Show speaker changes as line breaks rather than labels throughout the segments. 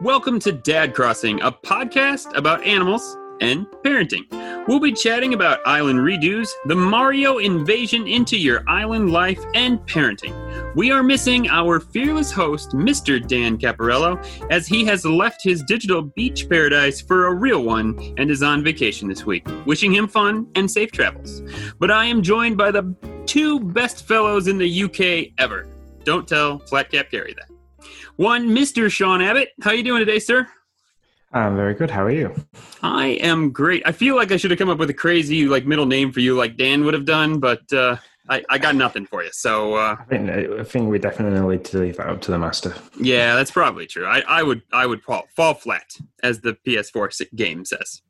Welcome to Dad Crossing, a podcast about animals and parenting. We'll be chatting about island redos, the Mario invasion into your island life, and parenting. We are missing our fearless host, Mr. Dan Caparello, as he has left his digital beach paradise for a real one and is on vacation this week. Wishing him fun and safe travels. But I am joined by the two best fellows in the UK ever. Don't tell Flat Cap Gary that. One, Mr. Sean Abbott. How you doing today, sir?
I'm very good. How are you?
I am great. I feel like I should have come up with a crazy like middle name for you, like Dan would have done, but uh, I, I got nothing for you. So uh,
I think I think we definitely need to leave that up to the master.
yeah, that's probably true. I, I would I would fall, fall flat, as the PS4 game says.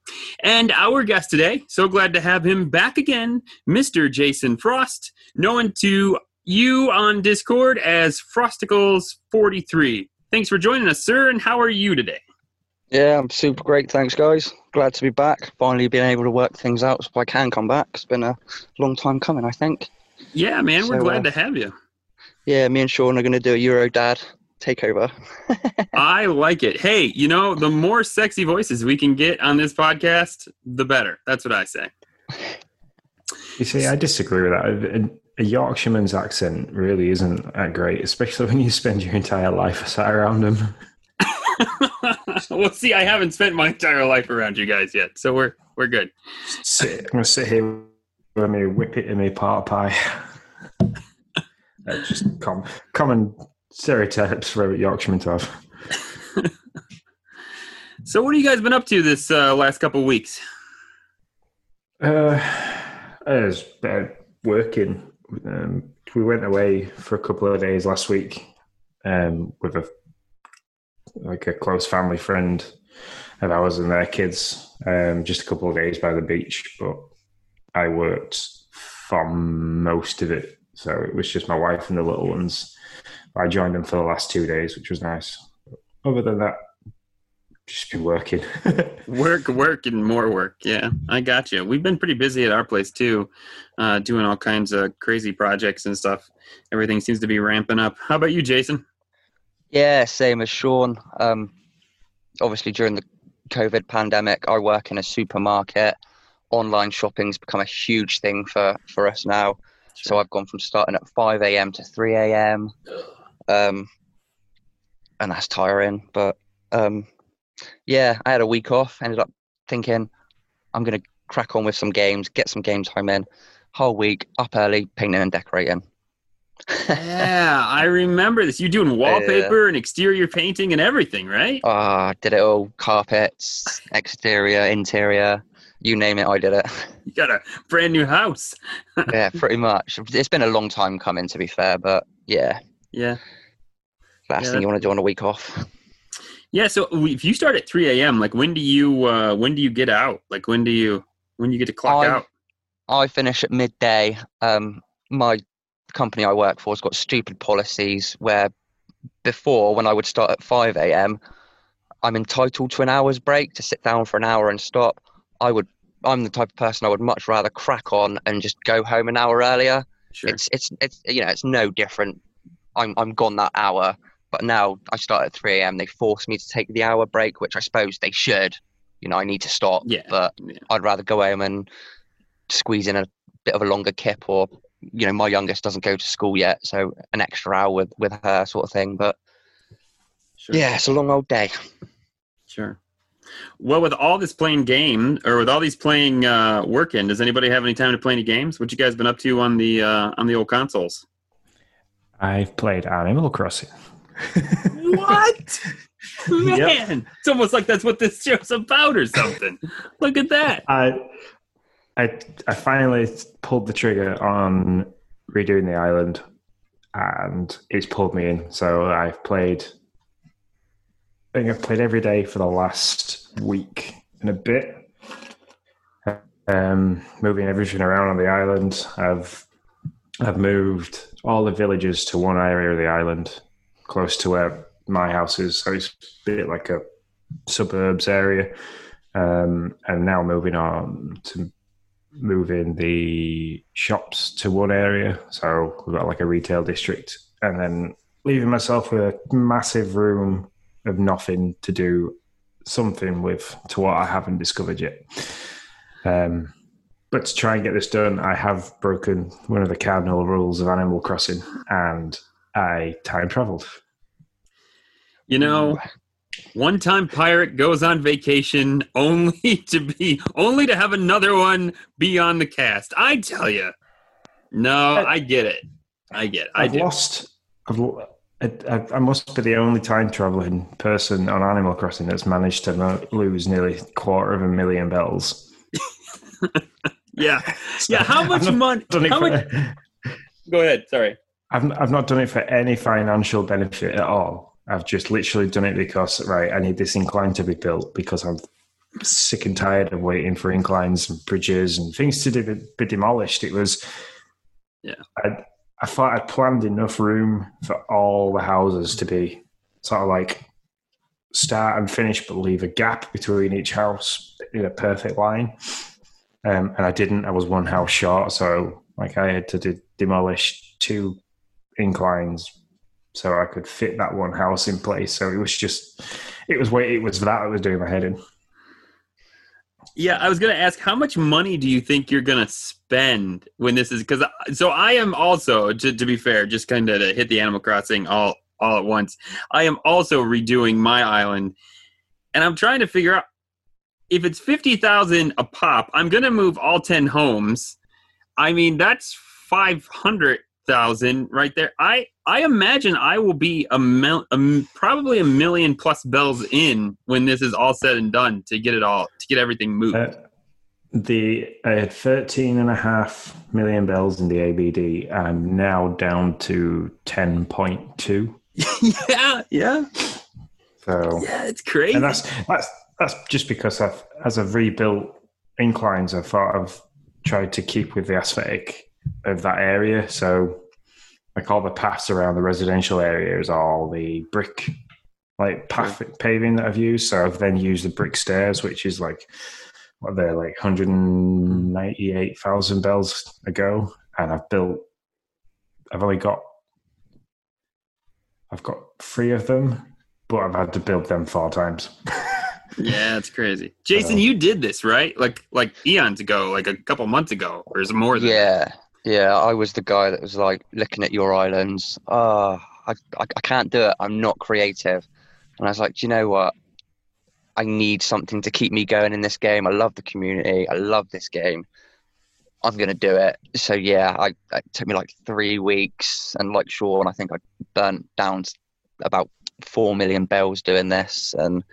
And our guest today, so glad to have him back again, Mr. Jason Frost, known to you on Discord as Frosticles43. Thanks for joining us, sir. And how are you today?
Yeah, I'm super great. Thanks, guys. Glad to be back. Finally being able to work things out so I can come back. It's been a long time coming, I think.
Yeah, man, we're glad
uh,
to have you.
Yeah, me and Sean are going to do a Euro Dad takeover.
I like it. Hey, you know, the more sexy voices we can get on this podcast, the better. That's what I say.
You see, I disagree with that. A, Yorkshireman's accent really isn't that great, especially when you spend your entire life sat around them.
well, see, I haven't spent my entire life around you guys yet, so we're we're good.
Sit, I'm gonna sit here with me whip it in me part pie. That's just com- common stereotypes for a Yorkshireman to have.
So, what have you guys been up to this uh, last couple of weeks?
Uh, I was uh, working. Um, we went away for a couple of days last week um, with a like a close family friend of ours and their kids. Um, just a couple of days by the beach, but I worked for most of it, so it was just my wife and the little ones. I joined them for the last two days, which was nice. Other than that, just been working.
Work, work, and more work. Yeah, I got you. We've been pretty busy at our place too, uh, doing all kinds of crazy projects and stuff. Everything seems to be ramping up. How about you, Jason?
Yeah, same as Sean. Um, obviously, during the COVID pandemic, I work in a supermarket. Online shopping's become a huge thing for, for us now. So I've gone from starting at 5 a.m. to 3 a.m. Um, and that's tiring. But um, yeah, I had a week off. Ended up thinking I'm going to crack on with some games, get some games home in. Whole week up early, painting and decorating.
yeah, I remember this. You're doing wallpaper and exterior painting and everything, right?
Ah, did it all. Carpets, exterior, interior, you name it, I did it.
You got a brand new house.
yeah, pretty much. It's been a long time coming, to be fair, but yeah,
Yeah.
last
Yeah,
thing you want to do on a week off.
Yeah, so if you start at 3 a.m., like when do you uh when do you get out? Like when do you when you get to clock
I-
out?
I finish at midday. Um, my company I work for has got stupid policies where before, when I would start at 5 a.m., I'm entitled to an hour's break to sit down for an hour and stop. I would. I'm the type of person I would much rather crack on and just go home an hour earlier.
Sure.
It's it's it's you know it's no different. I'm I'm gone that hour, but now I start at 3 a.m. They force me to take the hour break, which I suppose they should. You know, I need to stop.
Yeah.
But
Yeah.
I'd rather go home and squeeze in a bit of a longer kip, or you know, my youngest doesn't go to school yet, so an extra hour with with her sort of thing. But
Sure.
yeah, it's a long old day.
Sure. Well, with all this playing game, or with all these playing uh, working, does anybody have any time to play any games? What you guys been up to on the uh, on the old consoles?
I've played Animal Crossing.
What? Man, it's almost like that's what this show's about, or something. Look at that.
I, I, I finally pulled the trigger on redoing the island, and it's pulled me in. So I've played. I think I've played every day for the last week and a bit. Um, moving everything around on the island. I've I've moved all the villages to one area of the island, close to where my house is. So it's a bit like a suburbs area. Um, and now moving on to moving the shops to one area. So we've got like a retail district, and then leaving myself with a massive room of nothing to do something with to what I haven't discovered yet. Um, but to try and get this done, I have broken one of the cardinal rules of Animal Crossing, and I time traveled.
You know, one time pirate goes on vacation only to be only to have another one be on the cast. I tell you, no, I get it. I get it. I
I've
do.
lost. I've, I, I must be the only time traveling person on Animal Crossing that's managed to lose nearly a quarter of a million bells.
Yeah, yeah. How much money? How much? Go ahead. Sorry.
I've I've not done it for any financial benefit at all. I've just literally done it because right, I need this incline to be built because I'm sick and tired of waiting for inclines and bridges and things to be demolished. It was,
Yeah.
I I thought I'd planned enough room for all the houses to be sort of like start and finish, but leave a gap between each house in a perfect line. Um, and I didn't. I was one house short, so like I had to de- demolish two inclines so I could fit that one house in place. So it was just, it was wait, it was that I was doing my head in.
Yeah, I was going to ask, how much money do you think you're going to spend when this is? Because so I am also, to, to be fair, just kind of to hit the Animal Crossing all all at once. I am also redoing my island, and I'm trying to figure out if it's fifty thousand a pop. I'm going to move all ten homes. I mean, that's five hundred thousand right there. I I imagine I will be a, mil, a probably a million plus bells in when this is all said and done to get it all to get everything moved.
Uh, the I had 13 and a half million bells in the ABD. I'm now down to 10.2.
yeah, yeah,
So,
yeah. It's crazy.
and that's that's that's just because I've as I've rebuilt inclines, I thought I've tried to keep with the aesthetic of that area. So, like all the paths around the residential areas, all the brick, like path paving that I've used. So I've then used the brick stairs, which is like what they're like 198,000 bells ago, and I've built. I've only got. I've got three of them, but I've had to build them four times.
yeah, it's crazy. Jason,
So-
you did this right? Like like eons ago, like a couple months ago, or is it more than?
Yeah, yeah. I was the guy that was like looking at your islands. Oh, I, I, I can't do it. I'm not creative. And I was like, do you know what? I need something to keep me going in this game. I love the community. I love this game. I'm gonna do it. So yeah, I it took me like three weeks, and like Sean, I think I burnt down about four million bells doing this, and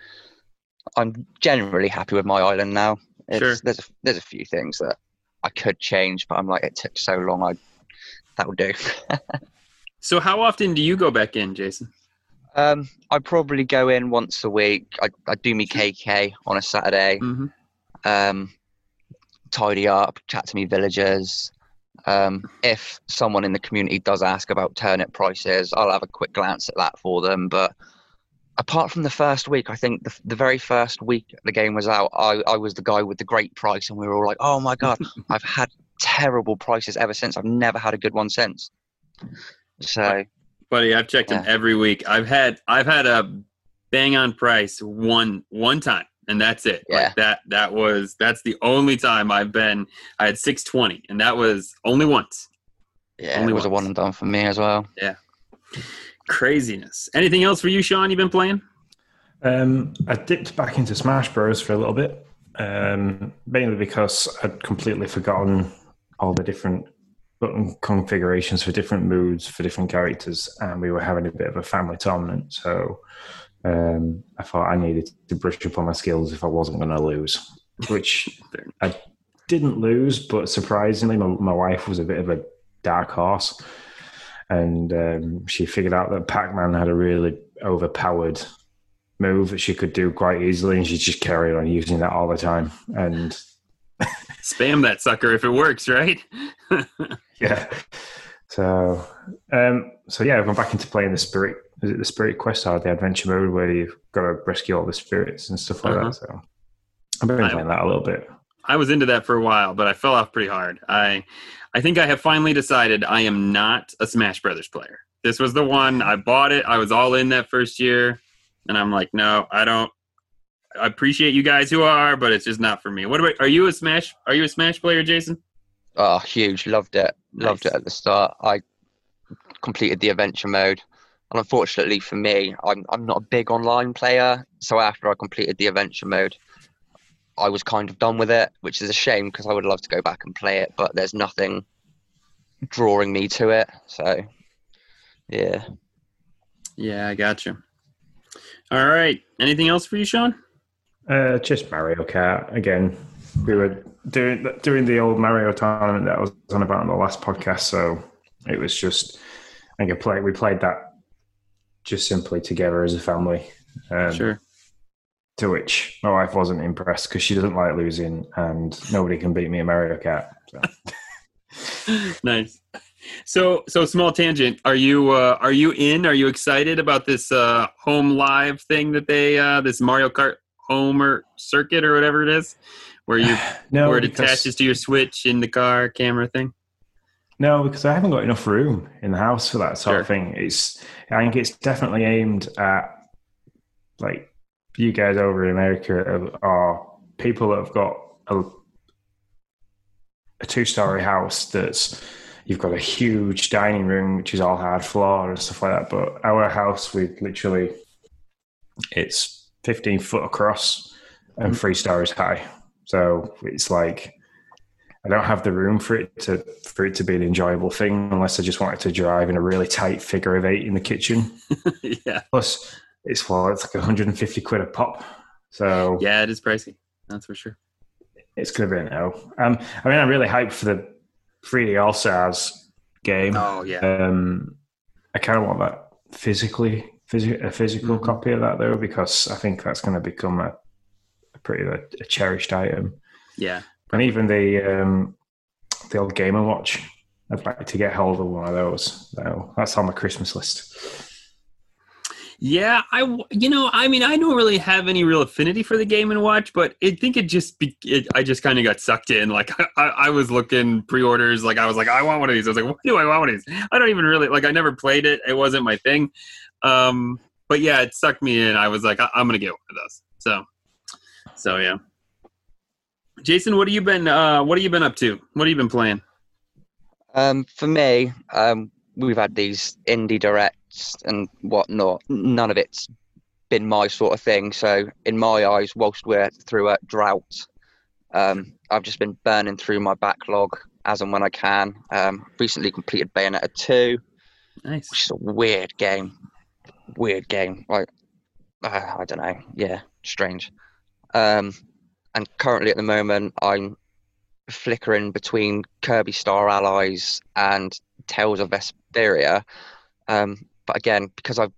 I'm generally happy with my island now. It's,
Sure.
There's a, there's a few things that could change, but I'm like, it took so long. I that would do.
So how often do you go back in, Jason?
um, I probably go in once a week. I, I do me KK on a Saturday.
Mm-hmm.
um, tidy up, chat to me villagers. Um, if someone in the community does ask about turnip prices, I'll have a quick glance at that for them. But apart from the first week, I think the, the very first week the game was out, I, I was the guy with the great price, and we were all like, "Oh my god, I've had terrible prices ever since. I've never had a good one since." So
Buddy, I've checked them every week. I've had I've had a bang on price one one time, and that's it.
Yeah.
Like that that was that's the only time I've been. I had six twenty, and that was only once.
yeah,
Only
it was a one and done for me as well.
Craziness. Anything else for you, Sean? You've been playing?
Um, I dipped back into Smash Bros for a little bit, um, mainly because I'd completely forgotten all the different button configurations for different moods for different characters, and we were having a bit of a family tournament. So um, I thought I needed to brush up on my skills if I wasn't going to lose, which I didn't lose, but surprisingly, my, my wife was a bit of a dark horse. And um, she figured out that Pac Man had a really overpowered move that she could do quite easily, and she just carried on using that all the time. And
Spam that sucker if it works, right?
yeah, so um, so yeah, I've gone back into playing the spirit. Is it the spirit quest or the adventure mode where you've got to rescue all the spirits and stuff like
Uh-huh.
that? So I've been
I-
playing that a little bit.
I was into that for a while, but I fell off pretty hard. I I think I have finally decided I am not a Smash Brothers player. This was the one I bought it. I was all in that first year, and I'm like, no, I don't. I appreciate you guys who are, but it's just not for me. What about? Are you a Smash? Are you a Smash player, Jason?
Oh, huge! Loved it. Loved
Nice.
it at the start. I completed the adventure mode, and unfortunately for me, I'm I'm not a big online player. So after I completed the adventure mode, I was kind of done with it, which is a shame because I would love to go back and play it, but there's nothing drawing me to it. So, yeah.
Yeah, I got you. All right. Anything else for you, Sean?
Uh, just Mario Kart again. We were doing doing the old Mario tournament that I was on about in the last podcast, so it was just I think I played we played that just simply together as a family. Um,
Sure.
To which my wife wasn't impressed because she doesn't like losing, and nobody can beat me in Mario Kart. So.
nice. So, so small tangent. Are you uh, are you in? Are you excited about this uh, home live thing that they uh, this Mario Kart home or circuit or whatever it is, where you
no,
where it attaches to your Switch in the car camera thing?
No, because I haven't got enough room in the house for that sort
Sure.
of thing. It's I think it's definitely aimed at like you guys over in America are people that have got a, a two-story house that's you've got a huge dining room which is all hard floor and stuff like that. But our house, we literally it's 15 foot across and mm-hmm. three stories high. So it's like I don't have the room for it to for it to be an enjoyable thing unless I just wanted to drive in a really tight figure of eight in the kitchen.
yeah,
Plus, it's well, it's like 150 quid a pop, so
yeah, it is pricey. That's for sure.
it's gonna be a no. Um, I mean, I'm really hyped for the 3D All Stars game.
Oh yeah,
Um, I kind of want that physically, phys- a physical
Mhm.
copy of that though, because I think that's going to become a, a pretty a cherished item.
yeah.
And even the um, the old Game and Watch, I'd like to get hold of one of those. So that's on my Christmas list.
Yeah, I you know, I mean, I don't really have any real affinity for the Game and Watch, but I think it just be, it, I just kind of got sucked in. Like I, I was looking pre-orders, like I was like, I want one of these. I was like, why do I want one of these? I don't even really like. I never played it. It wasn't my thing. Um, but yeah, it sucked me in. I was like, I, I'm gonna get one of those. So, so yeah. Jason, what have you been? Uh, what have you been up to? What have you been playing?
Um, for me, um, we've had these indie and whatnot. None of it's been my sort of thing. So, in my eyes, whilst we're through a drought, um, I've just been burning through my backlog as and when I can. Um, recently completed Bayonetta 2,
Nice.
which is a weird game. Weird game. Like, uh, I don't know. Yeah, strange. Um, and currently at the moment, I'm flickering between Kirby Star Allies and Tales of Vesperia. Um, but again, because I've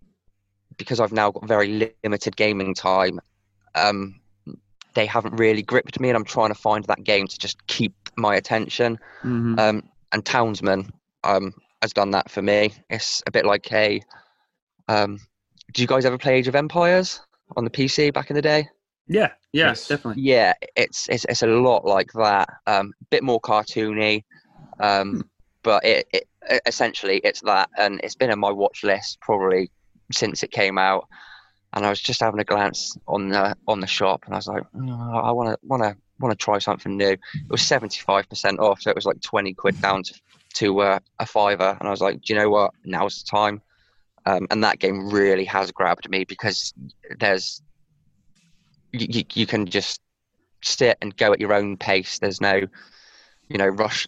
because I've now got very limited gaming time, um, they haven't really gripped me, and I'm trying to find that game to just keep my attention.
Mhm.
Um, and Townsmen um, has done that for me. It's a bit like a. Um, do you guys ever play Age of Empires on the PC back in the day?
Yeah, yeah,
Yes.
definitely.
Yeah, it's it's it's a lot like that. Um, bit more cartoony, um, but it, it essentially it's that, and it's been on my watch list probably since it came out. And I was just having a glance on the on the shop, and I was like, "Oh, I want to want to want to try something new. It was seventy five percent off, so it was like twenty quid down to to uh, a fiver. And I was like, do you know what? Now's the time. Um, and that game really has grabbed me because there's you, you, you can just sit and go at your own pace. There's no, you know, rush.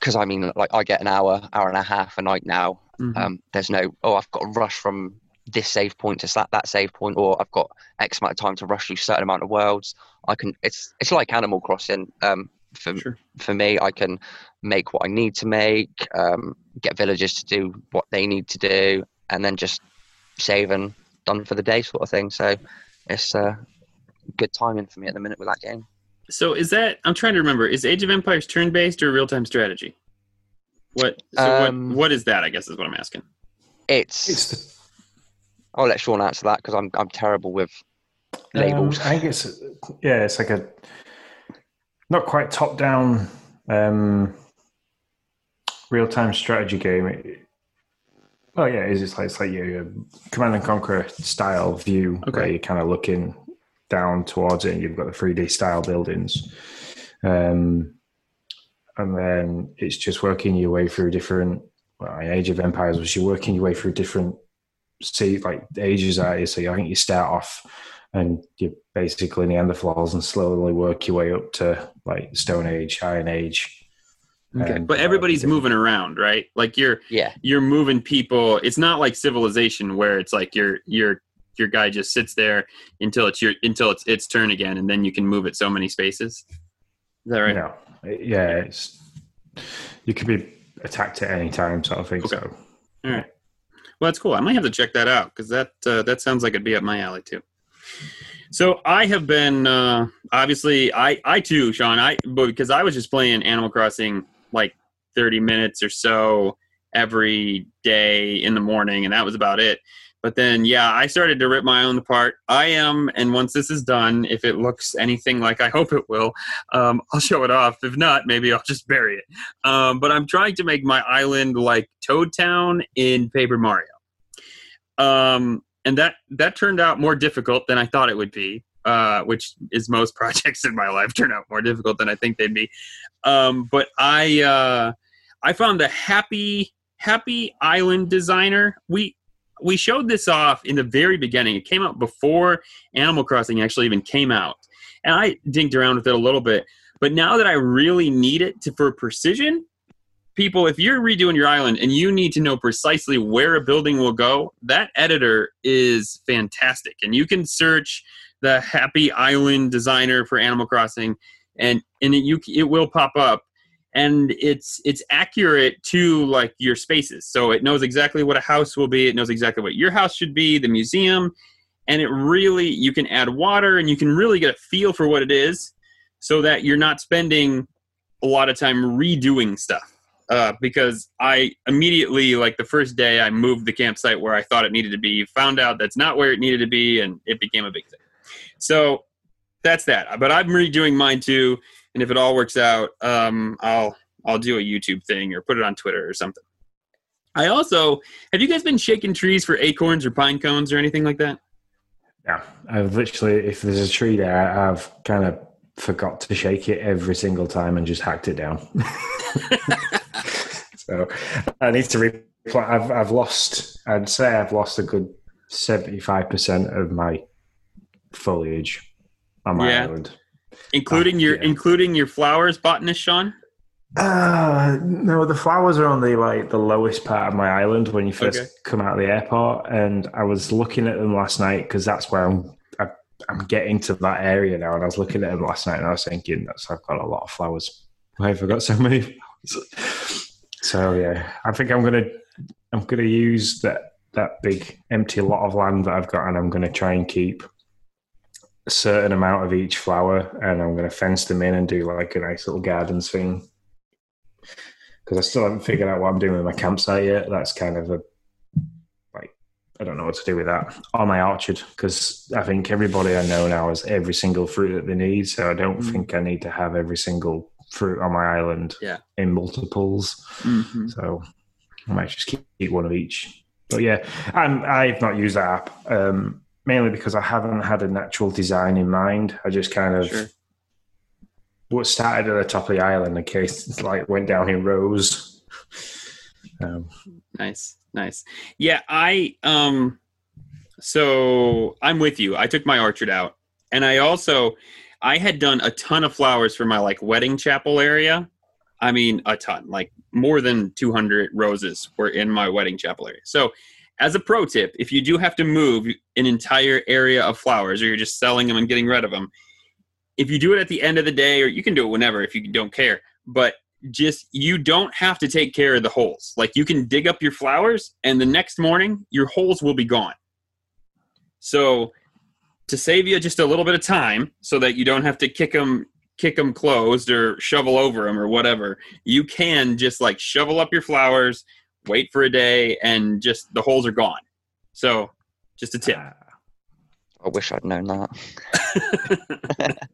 Because I mean, like I get an hour, hour and a half a night now.
Mhm.
Um, there's no, oh, I've got to rush from this save point to that that save point, or I've got X amount of time to rush through certain amount of worlds. I can. It's it's like Animal Crossing. Um, for
Sure.
for me, I can make what I need to make, um, get villagers to do what they need to do, and then just save and done for the day, sort of thing. So it's uh, good timing for me at the minute with that game.
So is that I'm trying to remember, is Age of Empires turn based or real time strategy? What so
Um,
what what is that, I guess is what I'm asking.
It's,
It's the,
I'll let Sean answer that because I'm I'm terrible with labels.
Um, I think it's yeah, it's like a not quite top down um, real time strategy game. It, Oh yeah, it's just like it's like your Command and Conquer style view
Okay.
where you're kind of looking down towards it, and you've got the 3D style buildings, um, and then it's just working your way through different. Well, Age of Empires was you're working your way through different see like ages are you. So I think you start off and you're basically Neanderthals and slowly work your way up to like Stone Age, Iron Age.
Okay.
and,
but
uh,
everybody's
different-
moving around, right? Like you're
Yeah,
you're moving people. It's not like civilization where it's like your your your guy just sits there until it's your until it's its turn again, and then you can move it so many spaces. Is that right?
No, yeah, it's you could be attacked at any time, sort of thing.
Okay.
So
All right. Well, that's cool. I might have to check that out because that uh, that sounds like it'd be up my alley too. So I have been uh, obviously I I too Sean I but because I was just playing Animal Crossing like thirty minutes or so every day in the morning and that was about it. But then yeah, I started to rip my own apart. I am, and once this is done, if it looks anything like I hope it will, um, I'll show it off. If not, maybe I'll just bury it. Um, but I'm trying to make my island like Toad Town in Paper Mario. Um, and that that turned out more difficult than I thought it would be. Uh, which is most projects in my life turn out more difficult than I think they'd be. Um, but I uh, I found a happy happy island designer. We we showed this off in the very beginning. It came out before Animal Crossing actually even came out, and I dinked around with it a little bit. But now that I really need it to, for precision, people, if you're redoing your island and you need to know precisely where a building will go, that editor is fantastic. And you can search the Happy Island designer for Animal Crossing, and and it, you it will pop up, and it's it's accurate to like your spaces. So it knows exactly what a house will be. It knows exactly what your house should be, the museum, and it really you can add water and you can really get a feel for what it is, so that you're not spending a lot of time redoing stuff uh, because I immediately, like the first day, I moved the campsite where I thought it needed to be, found out that's not where it needed to be, and it became a big thing. So that's that. But I'm redoing mine too, and if it all works out, um, I'll I'll do a YouTube thing or put it on Twitter or something. I also have you guys been shaking trees for acorns or pine cones or anything like that?
yeah, I've literally if there's a tree there, I've kind of forgot to shake it every single time and just hacked it down. so I need to replant. I've I've lost. I'd say I've lost a good seventy five percent of my foliage on my
Yeah.
island.
Including your
yeah.
including your flowers, botanist Sean.
Uh, no, the flowers are on the like the lowest part of my island when you first
Okay.
come out of the airport, and I was looking at them last night because that's where I'm. I, I'm getting to that area now, and I was looking at them last night, and I was thinking, "That's I've got a lot of flowers. Why have I got so many?" flowers? So yeah, I think I'm gonna I'm gonna use that that big empty lot of land that I've got, and I'm gonna try and keep a certain amount of each flower, and I'm gonna fence them in and do like a nice little gardens thing because I still haven't figured out what I'm doing with my campsite yet. That's kind of a like I don't know what to do with that or my orchard because I think everybody I know now has every single fruit that they need. So I don't
Mm.
think I need to have every single fruit on my island
Yeah.
in multiples.
Mm-hmm.
So I might just keep, keep one of each. But yeah, and I've not used that app um, mainly because I haven't had a natural design in mind. I just kind of
Sure.
what started at the top of the island in case it's like went down in rows. Um,
Nice, nice. Yeah, I um so I'm with you. I took my orchard out. And I also I had done a ton of flowers for my like wedding chapel area. I mean, a ton, like more than 200 roses were in my wedding chapel area. So, as a pro tip, if you do have to move an entire area of flowers or you're just selling them and getting rid of them, if you do it at the end of the day or you can do it whenever if you don't care, but just you don't have to take care of the holes. Like you can dig up your flowers and the next morning your holes will be gone. So to save you just a little bit of time so that you don't have to kick them kick them closed or shovel over them or whatever, you can just like shovel up your flowers, wait for a day and just the holes are gone. So just a tip.
I wish I'd known that.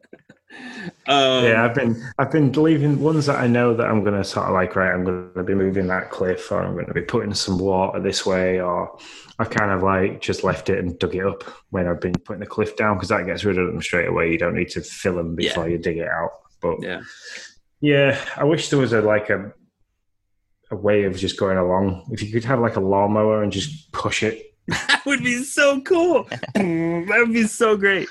Um,
yeah, I've been I've been leaving ones that I know that I'm gonna sort of like right. I'm gonna be moving that cliff, or I'm gonna be putting some water this way, or I've kind of like just left it and dug it up when I've been putting the cliff down because that gets rid of them straight away. You don't need to fill them before
Yeah.
you dig it out. But
yeah.
yeah, I wish there was a like a a way of just going along. If you could have like a lawnmower and just push it.
That would be so cool. that would be so great.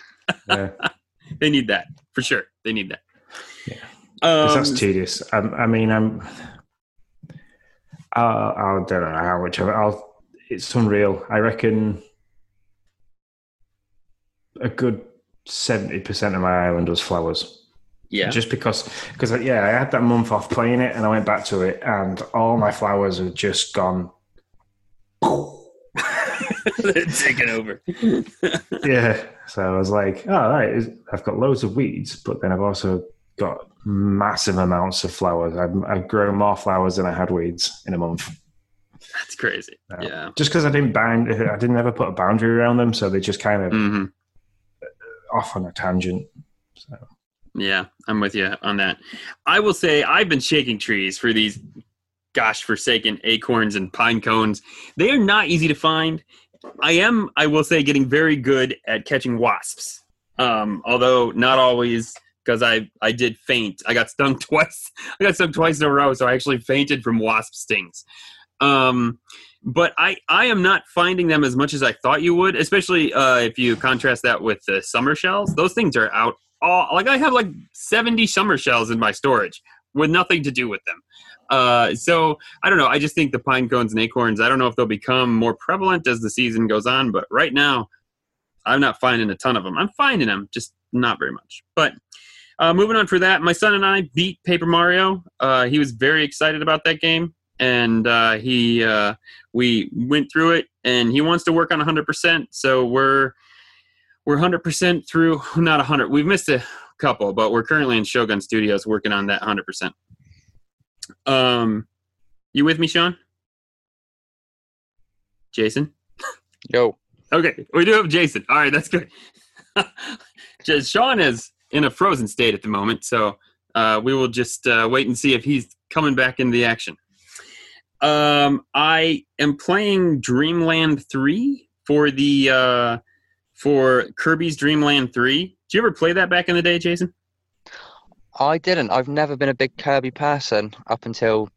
Yeah,
They need that for sure. They need that.
Yeah. 'Cause
Um,
that's tedious. I, I mean, I'm. I'll, I don't know how much of it. I'll. It's unreal. I reckon a good seventy percent of my island was flowers.
Yeah.
Just because, because yeah, I had that month off playing it, and I went back to it, and all my flowers have just gone.
Taking over.
yeah. So I was like, oh, all right, I've got loads of weeds, but then I've also got massive amounts of flowers. I've, I've grown more flowers than I had weeds in a month.
That's crazy.
Yeah.
Yeah.
Just because I didn't bind, I didn't ever put a boundary around them, so they just kind of
hmm
off on a tangent. So
Yeah, I'm with you on that. I will say I've been shaking trees for these gosh forsaken acorns and pine cones. They are not easy to find. I am, I will say, getting very good at catching wasps. Um, although not always because I I did faint. I got stung twice. I got stung twice in a row, so I actually fainted from wasp stings. Um, but I I am not finding them as much as I thought you would, especially uh, if you contrast that with the summer shells. Those things are out all like I have like 70 summer shells in my storage with nothing to do with them. Uh, so I don't know. I just think the pine cones and acorns. I don't know if they'll become more prevalent as the season goes on, but right now, I'm not finding a ton of them. I'm finding them, just not very much. But uh, moving on for that, my son and I beat Paper Mario. Uh, he was very excited about that game, and uh, he uh, we went through it, and he wants to work on 100%. So we're we're 100% through. Not 100. We've missed a couple, but we're currently in Shogun Studios working on that 100%. Um, you with me, Sean? Jason?
Yo,
Okay, we do have Jason. All right, that's good. Just- Sean is in a frozen state at the moment, so uh, we will just uh, wait and see if he's coming back into the action. Um, I am playing Dreamland Three for the uh, for Kirby's Dreamland Three. Did you ever play that back in the day, Jason?
I didn't. I've never been a big Kirby person up until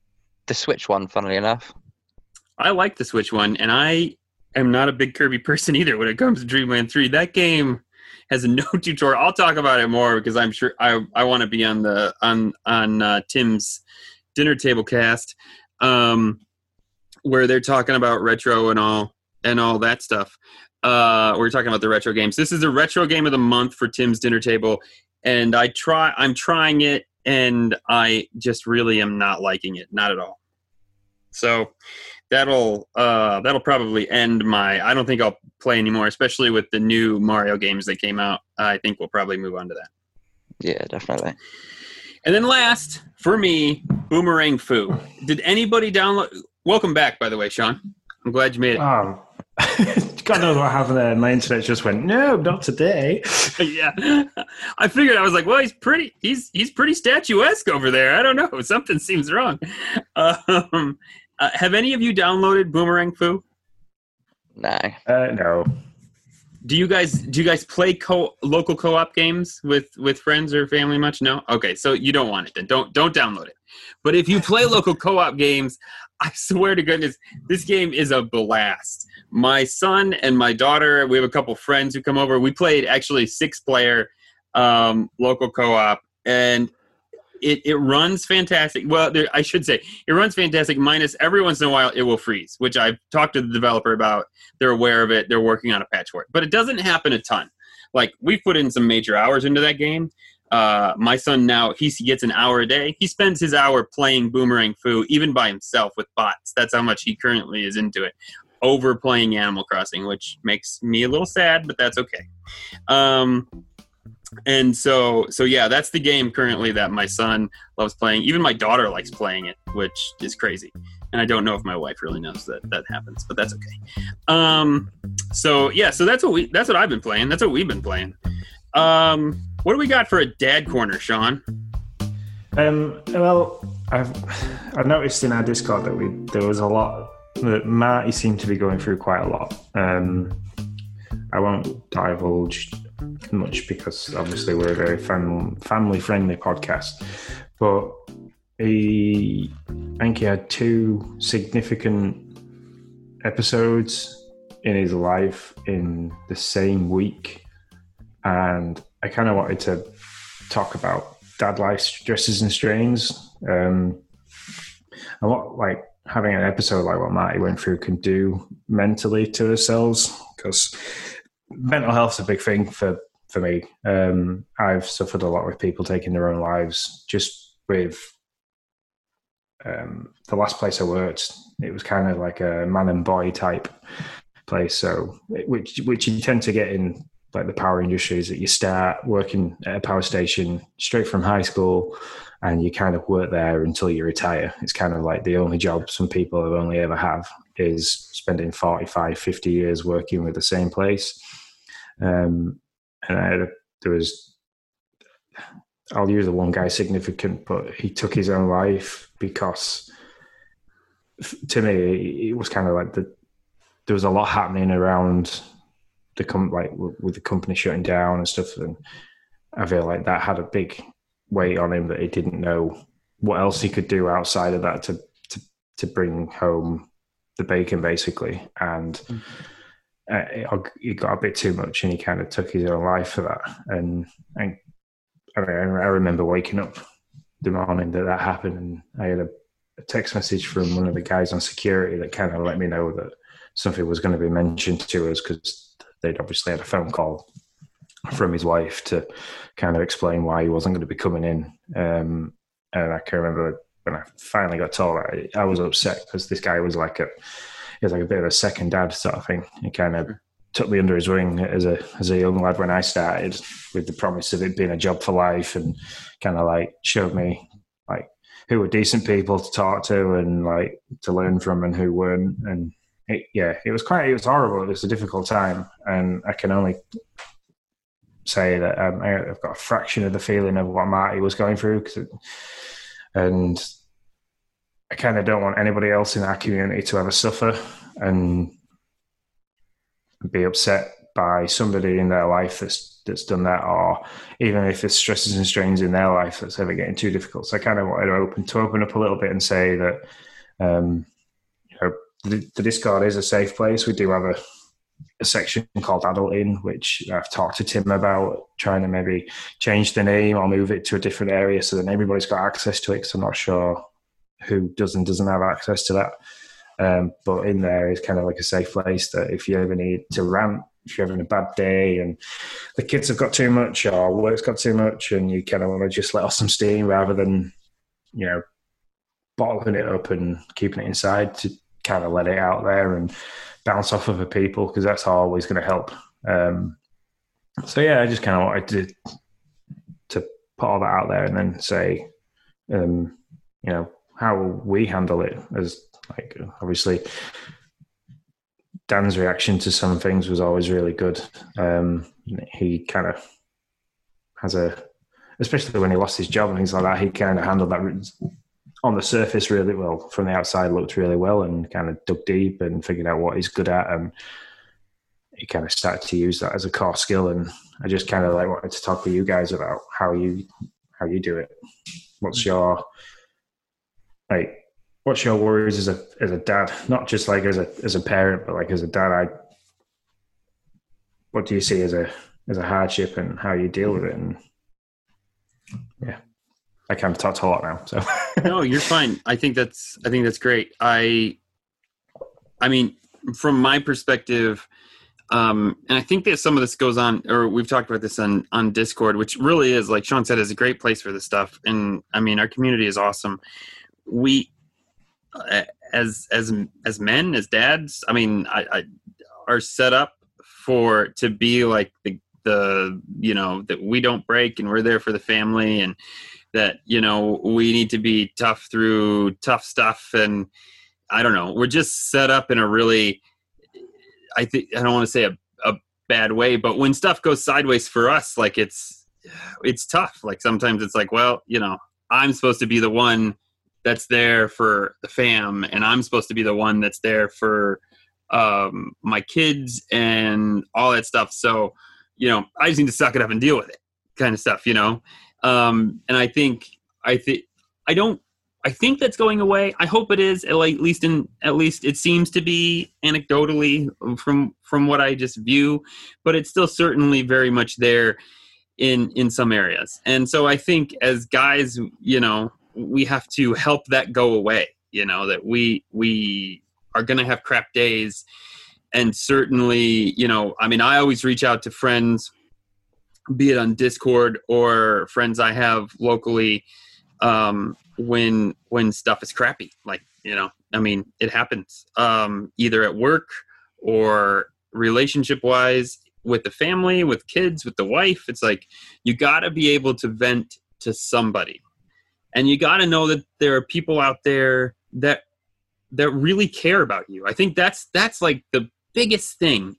the Switch one, funnily enough.
I like the Switch one, and I am not a big Kirby person either when it comes to Dreamland 3. That game has no tutorial. I'll talk about it more because I'm sure I I want to be on the on on uh, Tim's dinner table cast um, where they're talking about retro and all and all that stuff. Uh, we're talking about the retro games. This is the retro game of the month for Tim's dinner table, and I try. I'm trying it, and I just really am not liking it, not at all. So that'll uh, that'll probably end my. I don't think I'll play anymore, especially with the new Mario games that came out. I think we'll probably move on to that.
Yeah, definitely.
And then last for me, Boomerang Fu. Did anybody download? Welcome back, by the way, Sean. I'm glad you made it.
um, God knows what happened there. My internet just went no, not today.
yeah, I figured I was like, well, he's pretty. He's he's pretty statuesque over there. I don't know. Something seems wrong. Um, uh, have any of you downloaded Boomerang Fu?
No.
Uh, no,
Do you guys do you guys play co local co-op games with with friends or family much? No. Okay, so you don't want it then. Don't don't download it. But if you play local co-op games, I swear to goodness, this game is a blast. My son and my daughter, we have a couple friends who come over. We played actually six player um, local co-op, and it, it runs fantastic. Well, there, I should say it runs fantastic. Minus every once in a while it will freeze, which I've talked to the developer about. They're aware of it. They're working on a patch for it, but it doesn't happen a ton. Like we've put in some major hours into that game. Uh, my son now he gets an hour a day. He spends his hour playing Boomerang Fu, even by himself with bots. That's how much he currently is into it. Over playing Animal Crossing, which makes me a little sad, but that's okay. Um, and so so yeah that's the game currently that my son loves playing. Even my daughter likes playing it which is crazy. And i don't know if my wife really knows that that happens but that's okay. Um so yeah so that's what we that's what i've been playing. That's what we've been playing. Um What do we got for a dad corner, Sean?
Um, well, I've I've noticed in our Discord that we there was a lot that Marty seemed to be going through quite a lot. Um, I won't divulge much because obviously we're a very fam- family friendly podcast, but he I think he had two significant episodes in his life in the same week, and I kind of wanted to talk about dad life stresses and strains. Um, and what like having an episode like what Marty went through can do mentally to ourselves because mental health's a big thing for for me. Um, I've suffered a lot with people taking their own lives just with um, the last place I worked. It was kind of like a man and boy type place, so which which you tend to get in like the power industry is that you start working at a power station straight from high school and you kind of work there until you retire. It's kind of like the only job some people have only ever have is spending 45, 50 years working with the same place. Um, and I there was, I'll use the one guy significant, but he took his own life because to me, it was kind of like the, there was a lot happening around the com- like with the company shutting down and stuff. And I feel like that had a big weight on him that he didn't know what else he could do outside of that to to, to bring home the bacon, basically. And mm-hmm. uh, it, got a bit too much, and he kind of took his own life for that. And, and I, mean, I remember waking up the morning that that happened, and I had a, a text message from one of the guys on security that kind of let me know that something was going to be mentioned to us because they'd obviously had a phone call from his wife to kind of explain why he wasn't going to be coming in. Um, and I can remember when I finally got told, I, I was upset because this guy was like a, he was like a bit of a second dad sort of thing. He kind of took me under his wing as a as a young lad when I started, with the promise of it being a job for life, and kind of like showed me like who were decent people to talk to and like to learn from, and who weren't, and it, yeah, it was quite, it was horrible. It was a difficult time, and I can only say that um, I've got a fraction of the feeling of what Marty was going through, it, and I kind of don't want anybody else in our community to ever suffer and be upset by somebody in their life that's that's done that, or even if it's stresses and strains in their life that's ever getting too difficult. So I kind of wanted to open to open up a little bit and say that um, the, Discord is a safe place. We do have a, a section called Adulting, which I've talked to Tim about trying to maybe change the name or move it to a different area so that everybody's got access to it. Because I'm not sure who does and doesn't have access to that. Um, but in there is kind of like a safe place that if you ever need to rant, if you're having a bad day and the kids have got too much or work's got too much and you kind of want to just let off some steam rather than, you know, bottling it up and keeping it inside to kind of let it out there and bounce off other people because that's always going to help. Um, so yeah, I just kind of wanted to to put all that out there and then say, um, you know, how we handle it as like obviously Dan's reaction to some things was always really good. Um, he kind of has a, especially when he lost his job and things like that, he kind of handled that on the surface really well. From the outside, looked really well and kind of dug deep and figured out what he's good at. And he kind of started to use that as a core skill. And I just kind of like wanted to talk with you guys about how you how you do it. What's your like? What's your worries as a as a dad? Not just like as a as a parent, but like as a dad. I what do you see as a as a hardship and how you deal with it? And. I kind of talked a lot now. So
no, you're fine. I think that's I think that's great. I I mean, from my perspective, um, and I think that some of this goes on, or we've talked about this on on Discord, which really is like Sean said, is a great place for this stuff. And I mean, our community is awesome. We uh, as as as men, as dads, I mean, I, I are set up for to be like the the you know that we don't break and we're there for the family and that you know we need to be tough through tough stuff and i don't know we're just set up in a really i think i don't want to say a, a bad way but when stuff goes sideways for us like it's it's tough. Like sometimes it's like, well, you know, I'm supposed to be the one that's there for the fam, and I'm supposed to be the one that's there for um, my kids and all that stuff. So, you know, I just need to suck it up and deal with it, kind of stuff, you know. Um, and I think I think I don't. I think that's going away. I hope it is. At least in at least it seems to be anecdotally from from what I just view, but it's still certainly very much there in in some areas. And so I think as guys, you know, we have to help that go away. You know that we we are going to have crap days, and certainly, you know, I mean, I always reach out to friends, be it on Discord or friends I have locally, um, when when stuff is crappy. Like you know, I mean, it happens um, either at work or relationship wise with the family, with kids, with the wife. It's like you got to be able to vent to somebody and you got to know that there are people out there that that really care about you i think that's that's like the biggest thing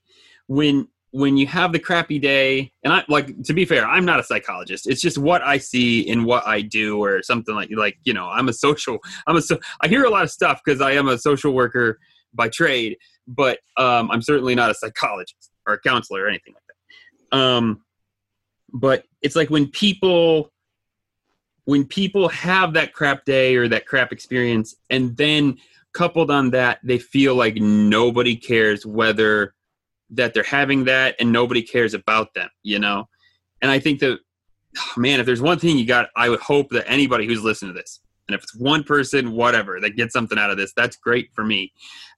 when when you have the crappy day and i like to be fair i'm not a psychologist. It's just what i see in what i do or something like like you know i'm a social i'm a so i hear a lot of stuff because i am a social worker by trade but um, i'm certainly not a psychologist or a counselor or anything like that. Um, but it's like when people when people have that crap day or that crap experience and then coupled on that they feel like nobody cares whether that they're having that and nobody cares about them you know? And i think that oh man if there's one thing you got i would hope that anybody who's listening to this and if it's one person whatever that gets something out of this that's great for me.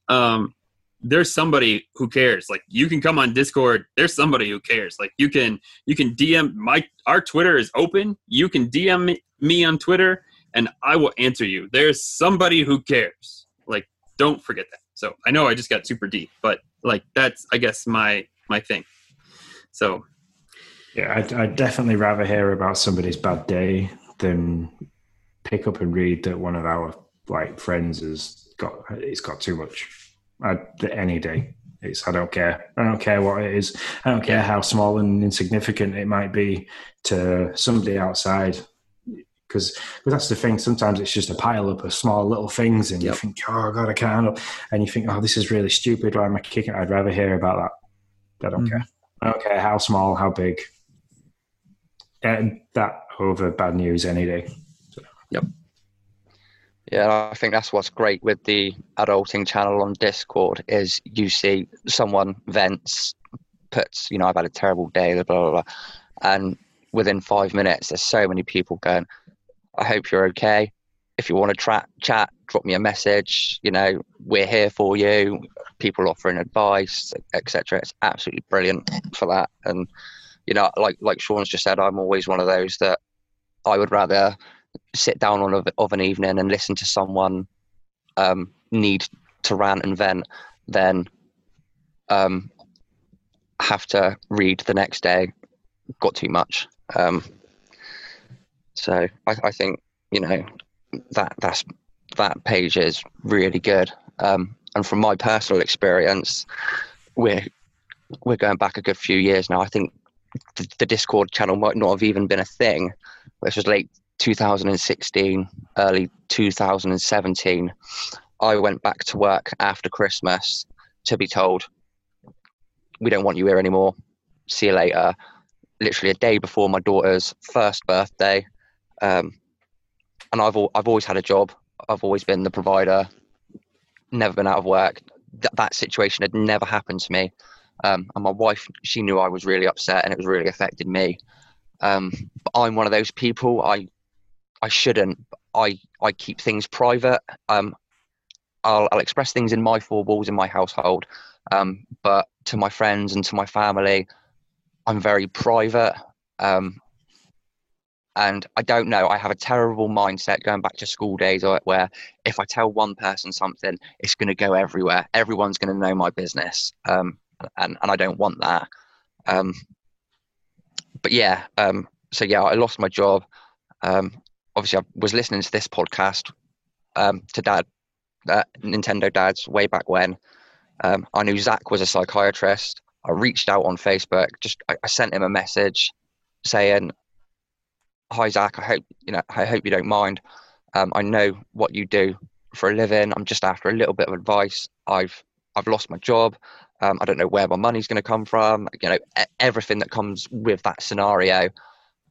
Um, there's somebody who cares. Like you can come on discord. There's somebody who cares. Like you can you can dm my our twitter is open. You can dm me on twitter and i will answer you. There's somebody who cares. Like don't forget that. So i know i just got super deep but like that's i guess my my thing so
yeah i'd, I'd definitely rather hear about somebody's bad day than pick up and read that one of our like friends has got it's got too much I, any day. It's I don't care. I don't care what it is. I don't care how small and insignificant it might be to somebody outside. Because that's the thing. Sometimes it's just a pile up of small little things, and yep. you think, "Oh God, I can't." Handle. And you think, "Oh, this is really stupid. Why am I kicking?" I'd rather hear about that. I don't mm. care. I don't care how small, how big. And that over bad news any day.
So. Yep.
Yeah, I think that's what's great with the adulting channel on Discord is you see someone vents, puts, you know, I've had a terrible day, blah blah blah, and within five minutes, there's so many people going, I hope you're okay. If you want to tra- chat, drop me a message. You know, we're here for you. People offering advice, etc. It's absolutely brilliant for that. And you know, like like Sean's just said, I'm always one of those that I would rather sit down on a, of an evening and listen to someone um, need to rant and vent than um, have to read the next day. Got too much. Um, so I, I, think you know that that's that page is really good. Um, and from my personal experience, we're we're going back a good few years now. I think the, the Discord channel might not have even been a thing. This was late 2016, early 2017, I went back to work after Christmas to be told, we don't want you here anymore. See you later. Literally a day before my daughter's first birthday. Um, and I've, I've always had a job. I've always been the provider, never been out of work. Th- that situation had never happened to me. Um, and my wife, she knew I was really upset and it was really affected me. Um, but I'm one of those people. I I shouldn't. I I keep things private. Um, I'll, I'll express things in my four walls in my household, um, but to my friends and to my family, I'm very private. Um, and I don't know. I have a terrible mindset going back to school days where if I tell one person something, it's going to go everywhere. Everyone's going to know my business, um, and and I don't want that. Um, but yeah, um, so yeah, I lost my job. Um, obviously I was listening to this podcast um, to Dad, uh, Nintendo Dads, way back when. Um, I knew Zach was a psychiatrist. I reached out on Facebook. Just I, I, sent him a message saying, hi Zach, I hope you know, I hope you don't mind. Um, I know what you do for a living. I'm just after a little bit of advice. I've I've lost my job. Um, I don't know where my money's going to come from. You know, everything that comes with that scenario.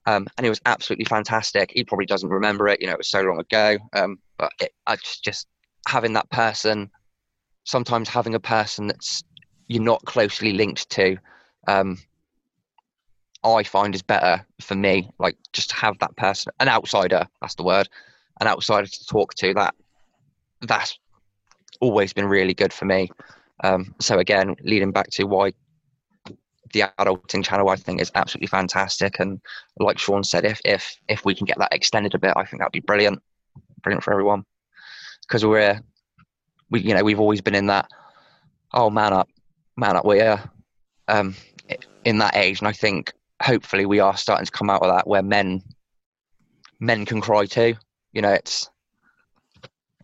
Um, and it was absolutely fantastic. He probably doesn't remember it. You know, it was so long ago. Um, but it, I just, just having that person, sometimes having a person that's you're not closely linked to, um, I find is better for me. Like just to have that person, an outsider. That's the word. An outsider to talk to. That that's always been really good for me. Um, so again, leading back to why the adulting channel, I think is absolutely fantastic. And like Sean said, if if if we can get that extended a bit, I think that'd be brilliant, brilliant for everyone. Because we're we you know we've always been in that oh man up, man up. We're um, in that age, and I think hopefully we are starting to come out of that where men men can cry too. You know, it's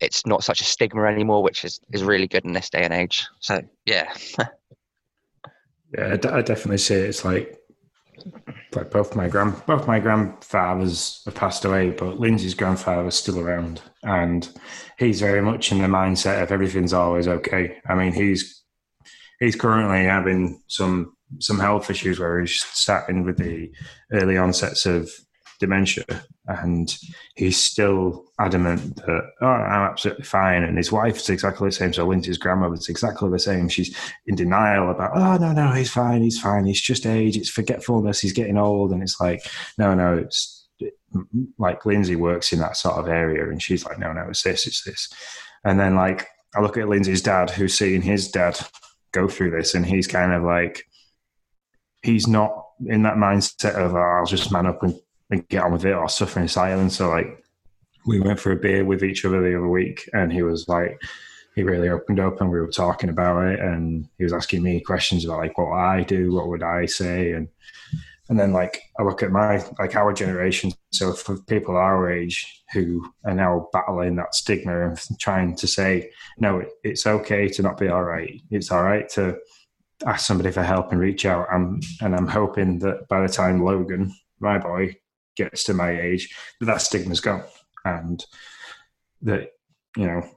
it's not such a stigma anymore, which is, is really good in this day and age. So yeah.
yeah, I definitely see it. It's like like both my grand both my grandfathers have passed away, but Lindsay's grandfather's still around, and he's very much in the mindset of everything's always okay. I mean, he's he's currently having some some health issues where he's starting with the early onsets of dementia, and he's still adamant that oh, I'm absolutely fine, and his wife's exactly the same. So Lindsay's grandmother's exactly the same. She's in denial about oh no no he's fine he's fine he's just age it's forgetfulness he's getting old, and it's like no no it's like Lindsay works in that sort of area, and she's like no no it's this it's this, and then like I look at Lindsay's dad who's seeing his dad go through this, and he's kind of like he's not in that mindset of oh, I'll just man up and and get on with it or suffer in silence. So like we went for a beer with each other the other week and he was like he really opened up and we were talking about it and he was asking me questions about like what I do, what would I say and and then like I look at my like our generation, so for people our age who are now battling that stigma of trying to say, no, it's okay to not be all right. It's all right to ask somebody for help and reach out. I'm, and I'm hoping that by the time Logan, my boy, gets to my age, that, that stigma's gone, and that you know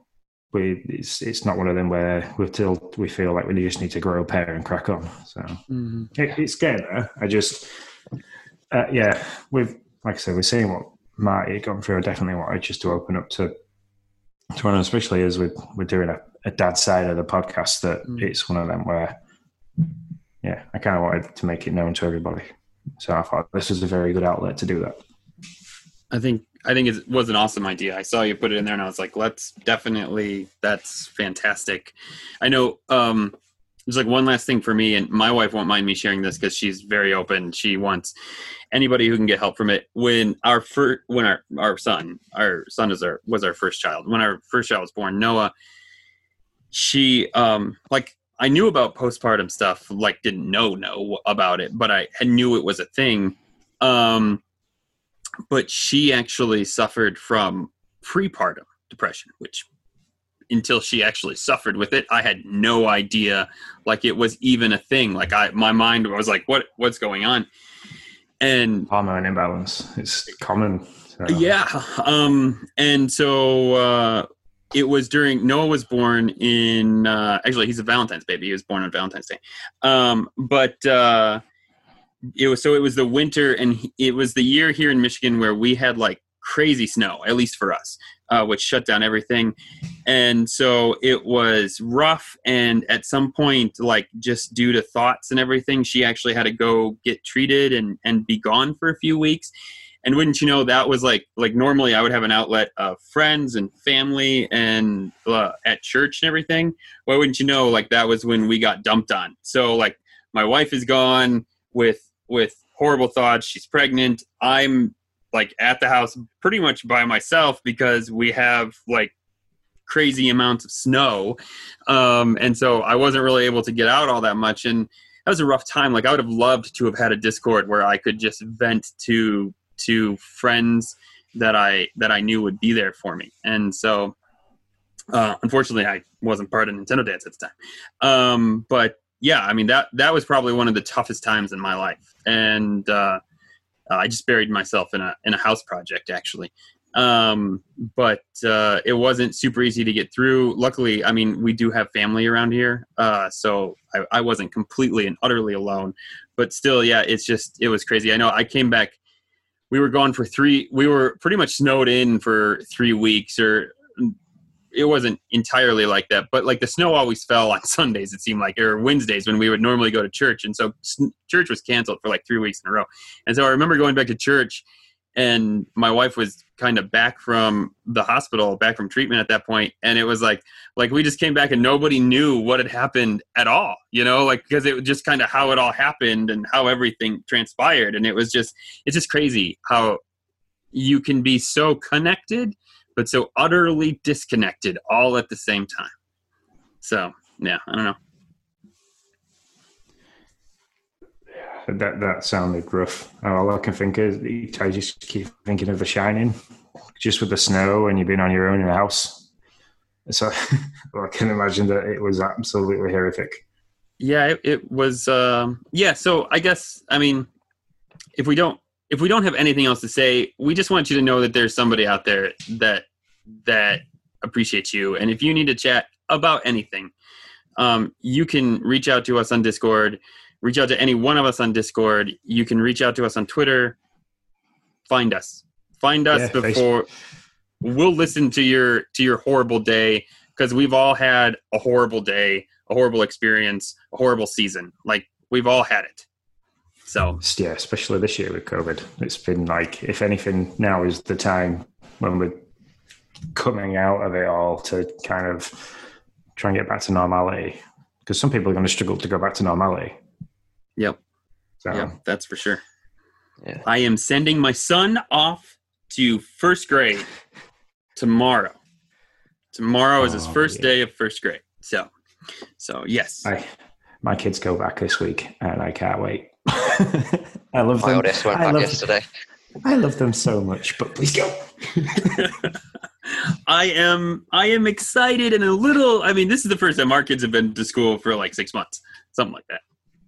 we it's it's not one of them where we till we feel like we just need to grow a pair and crack on. So mm-hmm. it, it's getting there. I just uh, yeah, we've like I said, we're seeing what Marty had gone through. I definitely wanted just to open up to to one, especially as we're we're doing a, a dad side of the podcast. That mm. it's one of them where yeah, I kind of wanted to make it known to everybody. So I thought this was a very good outlet to do that.
I think I think it was an awesome idea. I saw you put it in there, and I was like, "Let's definitely. That's fantastic." I know. Um, there's like one last thing for me, and my wife won't mind me sharing this because she's very open. She wants anybody who can get help from it. When our first, when our our son, our son is our was our first child. When our first child was born, Noah, she um like I knew about postpartum stuff, like didn't know know about it, but I knew it was a thing. Um, but she actually suffered from prepartum depression, which until she actually suffered with it, I had no idea like it was even a thing. Like I, my mind was like, what, what's going on? And
hormone imbalance. It's common.
So. Yeah. Um, and so, uh, it was during Noah was born in uh, actually he's a Valentine's baby. He was born on Valentine's Day, um, but uh, it was so it was the winter and it was the year here in Michigan where we had like crazy snow, at least for us, uh, which shut down everything, and so it was rough. And at some point, like just due to thoughts and everything, she actually had to go get treated and and be gone for a few weeks and wouldn't you know that was like like normally i would have an outlet of friends and family and uh, at church and everything. Why wouldn't you know like that was when we got dumped on. So like my wife is gone with with horrible thoughts. She's pregnant. I'm like at the house pretty much by myself because we have like crazy amounts of snow. Um, and so i wasn't really able to get out all that much. And that was a rough time. Like i would have loved to have had a discord where i could just vent to to friends that I that I knew would be there for me. And so, uh, unfortunately, I wasn't part of Nintendo Dads at the time. Um, but yeah, I mean that that was probably one of the toughest times in my life. And uh, I just buried myself in a in a house project actually, um, but uh, it wasn't super easy to get through. Luckily, I mean, we do have family around here, uh, so I, I wasn't completely and utterly alone. But still, yeah, it's just it was crazy. I know I came back. We were gone for three. We were pretty much snowed in for three weeks, or it wasn't entirely like that. But like the snow always fell on Sundays. It seemed like, or Wednesdays when we would normally go to church, and so church was canceled for like three weeks in a row. And so I remember going back to church and my wife was kind of back from the hospital back from treatment at that point and it was like like we just came back and nobody knew what had happened at all you know like because it was just kind of how it all happened and how everything transpired. And it was just it's just crazy how you can be so connected but so utterly disconnected all at the same time. So yeah i don't know
that that sounded rough. All I can think is I just keep thinking of The Shining, just with the snow and you've been on your own in a house. So I can imagine that it was absolutely horrific.
Yeah, it, it was. Um, yeah, so I guess I mean, if we don't if we don't have anything else to say, we just want you to know that there's somebody out there that that appreciates you, and if you need to chat about anything, um, you can reach out to us on Discord reach out to any one of us on Discord. You can reach out to us on Twitter. Find us. Find us yeah, before we'll listen to your to your horrible day because we've all had a horrible day, a horrible experience, a horrible season. Like we've all had it. So
yeah, especially this year with COVID, it's been like if anything, now is the time when we're coming out of it all to kind of try and get back to normality. Because some people are going to struggle to go back to normality.
Yep. So. Yeah, that's for sure. Yeah. I am sending my son off to first grade tomorrow. Tomorrow is his oh, first yeah. day of first grade. So, so yes.
I, my kids go back this week, and I can't wait. I love them.
oldest went I back yesterday.
I love them so much, but please go.
I am I am excited and a little I mean this is the first time our kids have been to school for like 6 months something like that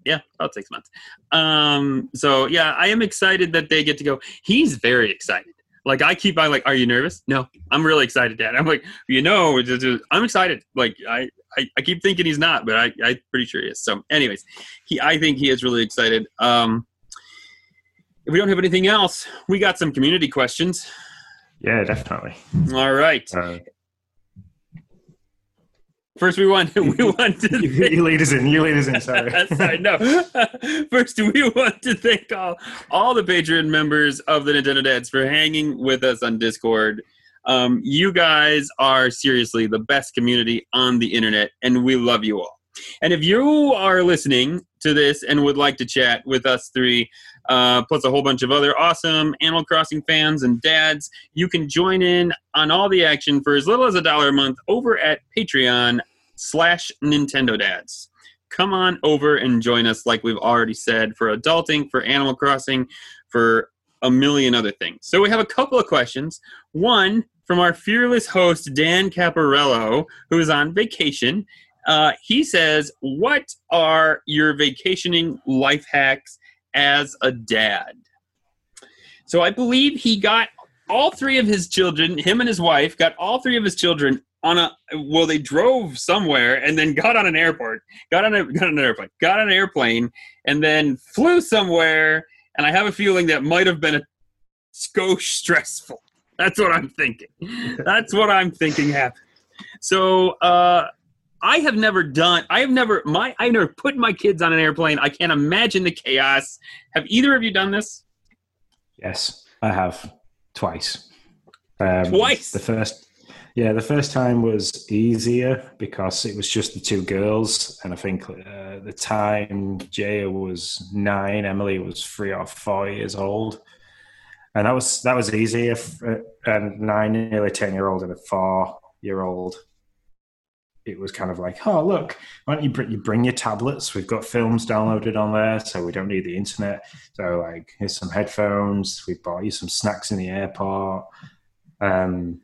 yeah, about six months. Um, so yeah, I am excited that they get to go. He's very excited. Like I keep on like, are you nervous? No, I'm really excited, Dad. I'm like, you know, I'm excited. Like I, I, I keep thinking he's not, but I, I'm pretty sure he is. So, anyways, he, I think he is really excited. Um, if we don't have anything else, we got some community questions.
Yeah, definitely.
All right. Uh, First, we want we want to
you, thank, you lead us in. You lead us in. Sorry,
sorry. No. First, we want to thank all all the Patreon members of the Nintendo Dads for hanging with us on Discord. Um, you guys are seriously the best community on the internet, and we love you all. And if you are listening to this and would like to chat with us three, uh, plus a whole bunch of other awesome Animal Crossing fans and dads, you can join in on all the action for as little as a dollar a month over at Patreon slash Nintendo Dads. Come on over and join us, like we've already said, for adulting, for Animal Crossing, for a million other things. So we have a couple of questions. One from our fearless host, Dan Caparello, who is on vacation. Uh, he says, What are your vacationing life hacks as a dad? So I believe he got all three of his children, him and his wife, got all three of his children on a well they drove somewhere and then got on an airport got on a got on an airplane got on an airplane and then flew somewhere. And i have a feeling that might have been a skosh stressful. That's what i'm thinking. That's what i'm thinking happened. So uh i have never done i have never my i never put my kids on an airplane. I can't imagine the chaos. Have either of you done this?
Yes i have. Twice. Um,
twice?
the first yeah, the first time was easier because it was just the two girls, and I think uh, the time Jaya was nine, Emily was three or four years old, and that was that was easier. Uh, and nine, nearly ten year old, and a four year old. It was kind of like, oh look, why don't you bring, you bring your tablets? We've got films downloaded on there, so we don't need the internet. So like, here's some headphones. We bought you some snacks in the airport. Um,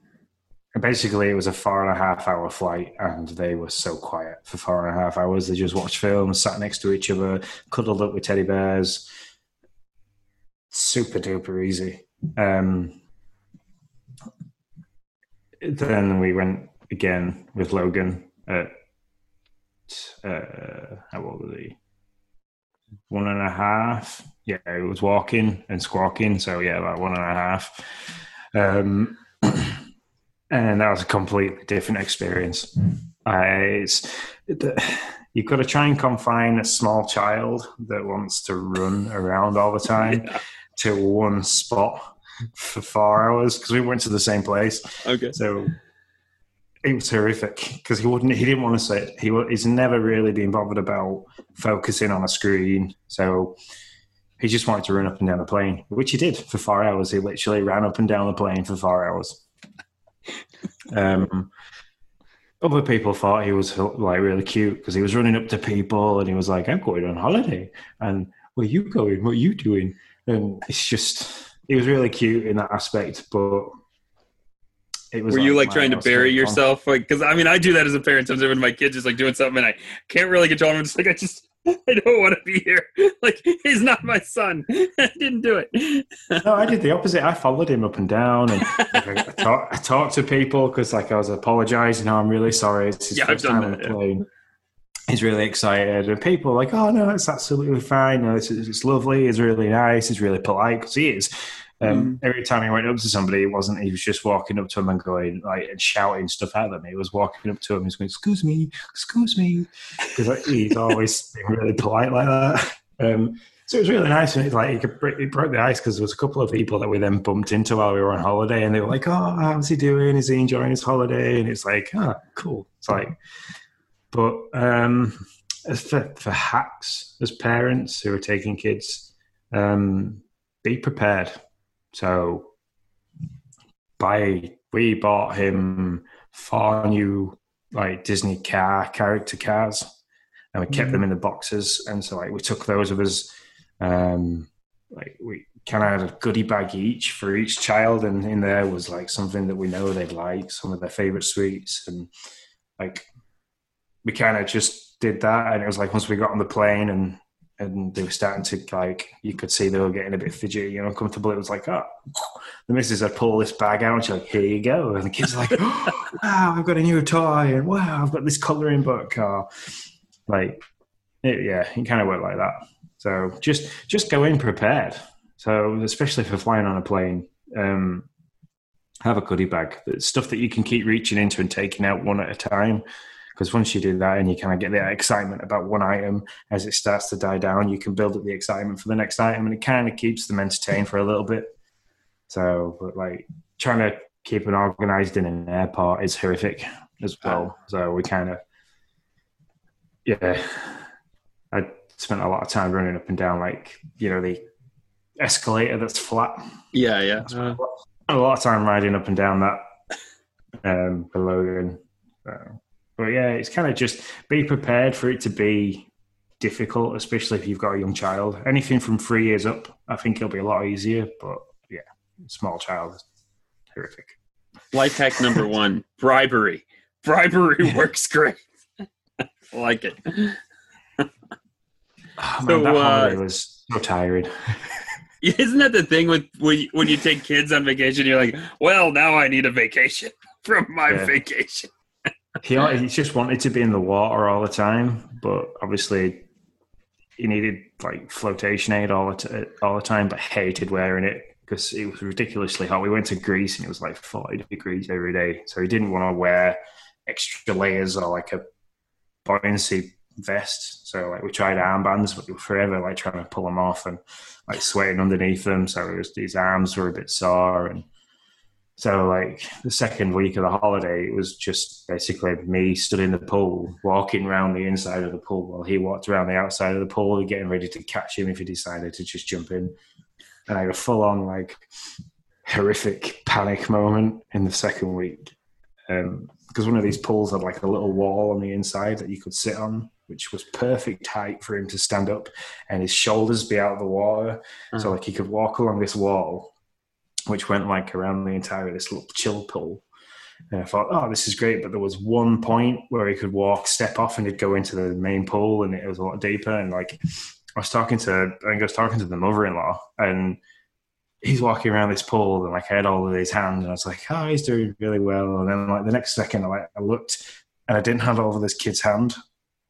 basically it was a four and a half hour flight and they were so quiet for four and a half hours they just watched films sat next to each other cuddled up with teddy bears super duper easy. Um, then we went again with Logan at uh, how old was he? One and a half. Yeah, it was walking and squawking. So yeah, about one and a half. Um, and that was a completely different experience. Uh, it's the, you've got to try and confine a small child that wants to run around all the time yeah. to one spot for four hours because we went to the same place.
Okay.
So it was horrific because he wouldn't. He didn't want to sit. He was. he's never really been bothered about focusing on a screen. So he just wanted to run up and down the plane, which he did for four hours. He literally ran up and down the plane for four hours. Um, other people thought he was like really cute because he was running up to people and he was like, "I'm going on holiday," and where you going? What are you doing? And it's just, he was really cute in that aspect, but
it was. Were like you like trying to bury yourself? Like, because I mean, I do that as a parent sometimes when my kids just like doing something and I can't really control them. I'm just like, I just, I don't want to be here. Like, he's not my son. I didn't do it.
no, I did the opposite. I followed him up and down, and like, I, I, talk, I, talked to people because, like, I was apologizing. Oh, I'm really sorry. It's his yeah, first time on the plane. He's really excited, and people are like, "Oh no, it's absolutely fine. No, it's, it's lovely. It's really nice. He's really polite because he is." Um, mm. Every time he went up to somebody, it wasn't he was just walking up to him and going like and shouting stuff at them. He was walking up to him and going, "Excuse me, excuse me," because like, he's always been really polite like that. Um, so it was really nice, and it's like it, could, it broke the ice because there was a couple of people that we then bumped into while we were on holiday, and they were like, "Oh, how's he doing? Is he enjoying his holiday?" And it's like, "Ah, oh, cool." It's like, but um, as for, for hacks as parents who are taking kids, um, be prepared so by we bought him four new like Disney car character cars, and we kept mm-hmm. them in the boxes. And so like we took those of us, um, like we kind of had a goodie bag each for each child, and in there was like something that we know they'd like, some of their favorite sweets, and like we kind of just did that. And it was like once we got on the plane and and they were starting to like you could see they were getting a bit fidgety and uncomfortable. It was like, oh, the missus had pulled this bag out and she's like, here you go. And the kids are like, oh, wow, I've got a new toy and wow, I've got this colouring book. Or, like, it, yeah, it kind of worked like that. So just just go in prepared. So especially for flying on a plane, um, have a goodie bag. That's Stuff that you can keep reaching into and taking out one at a time because once you do that and you kind of get that excitement about one item as it starts to die down, you can build up the excitement for the next item, and it kind of keeps them entertained for a little bit. So, but like trying to keep it organized in an airport is horrific as well. So we kind of, yeah, I spent a lot of time running up and down like you know the escalator that's flat.
Yeah, yeah.
Uh, a lot of time riding up and down that um, for Logan. So but yeah, it's kind of just be prepared for it to be difficult, especially if you've got a young child. Anything from three years up, I think it'll be a lot easier. But yeah, small child, is horrific.
Life hack number one: bribery. Bribery works great. like it.
Oh, man, so, that holiday uh, was so tired.
Isn't that the thing with when you, when you take kids on vacation? You're like, well, now I need a vacation from my yeah. vacation
he, he just wanted to be in the water all the time, but obviously he needed like flotation aid all the t- all the time, but hated wearing it because it was ridiculously hot. We went to Greece and it was like forty degrees every day, so he didn't want to wear extra layers or like a buoyancy vest. So like we tried armbands, but we were forever like trying to pull them off and like sweating underneath them. So it was, his arms were a bit sore and so like the second week of the holiday, it was just basically me stood in the pool, walking around the inside of the pool while he walked around the outside of the pool, getting ready to catch him if he decided to just jump in. And I had a full on like horrific panic moment in the second week. Um, because one of these pools had like a little wall on the inside that you could sit on, which was perfect height for him to stand up and his shoulders be out of the water. So uh-huh. like he could walk along this wall which went like around the entire of this little chill pool. And I thought, oh, this is great. But there was one point where he could walk, step off, and he'd go into the main pool, and it was a lot deeper. And like, I was talking to, I think I was talking to the mother-in-law, and he's walking around this pool and like I had all of his hand and I was like, oh, he's doing really well. And then like the next second, I like I looked and I didn't have all of this kid's hand,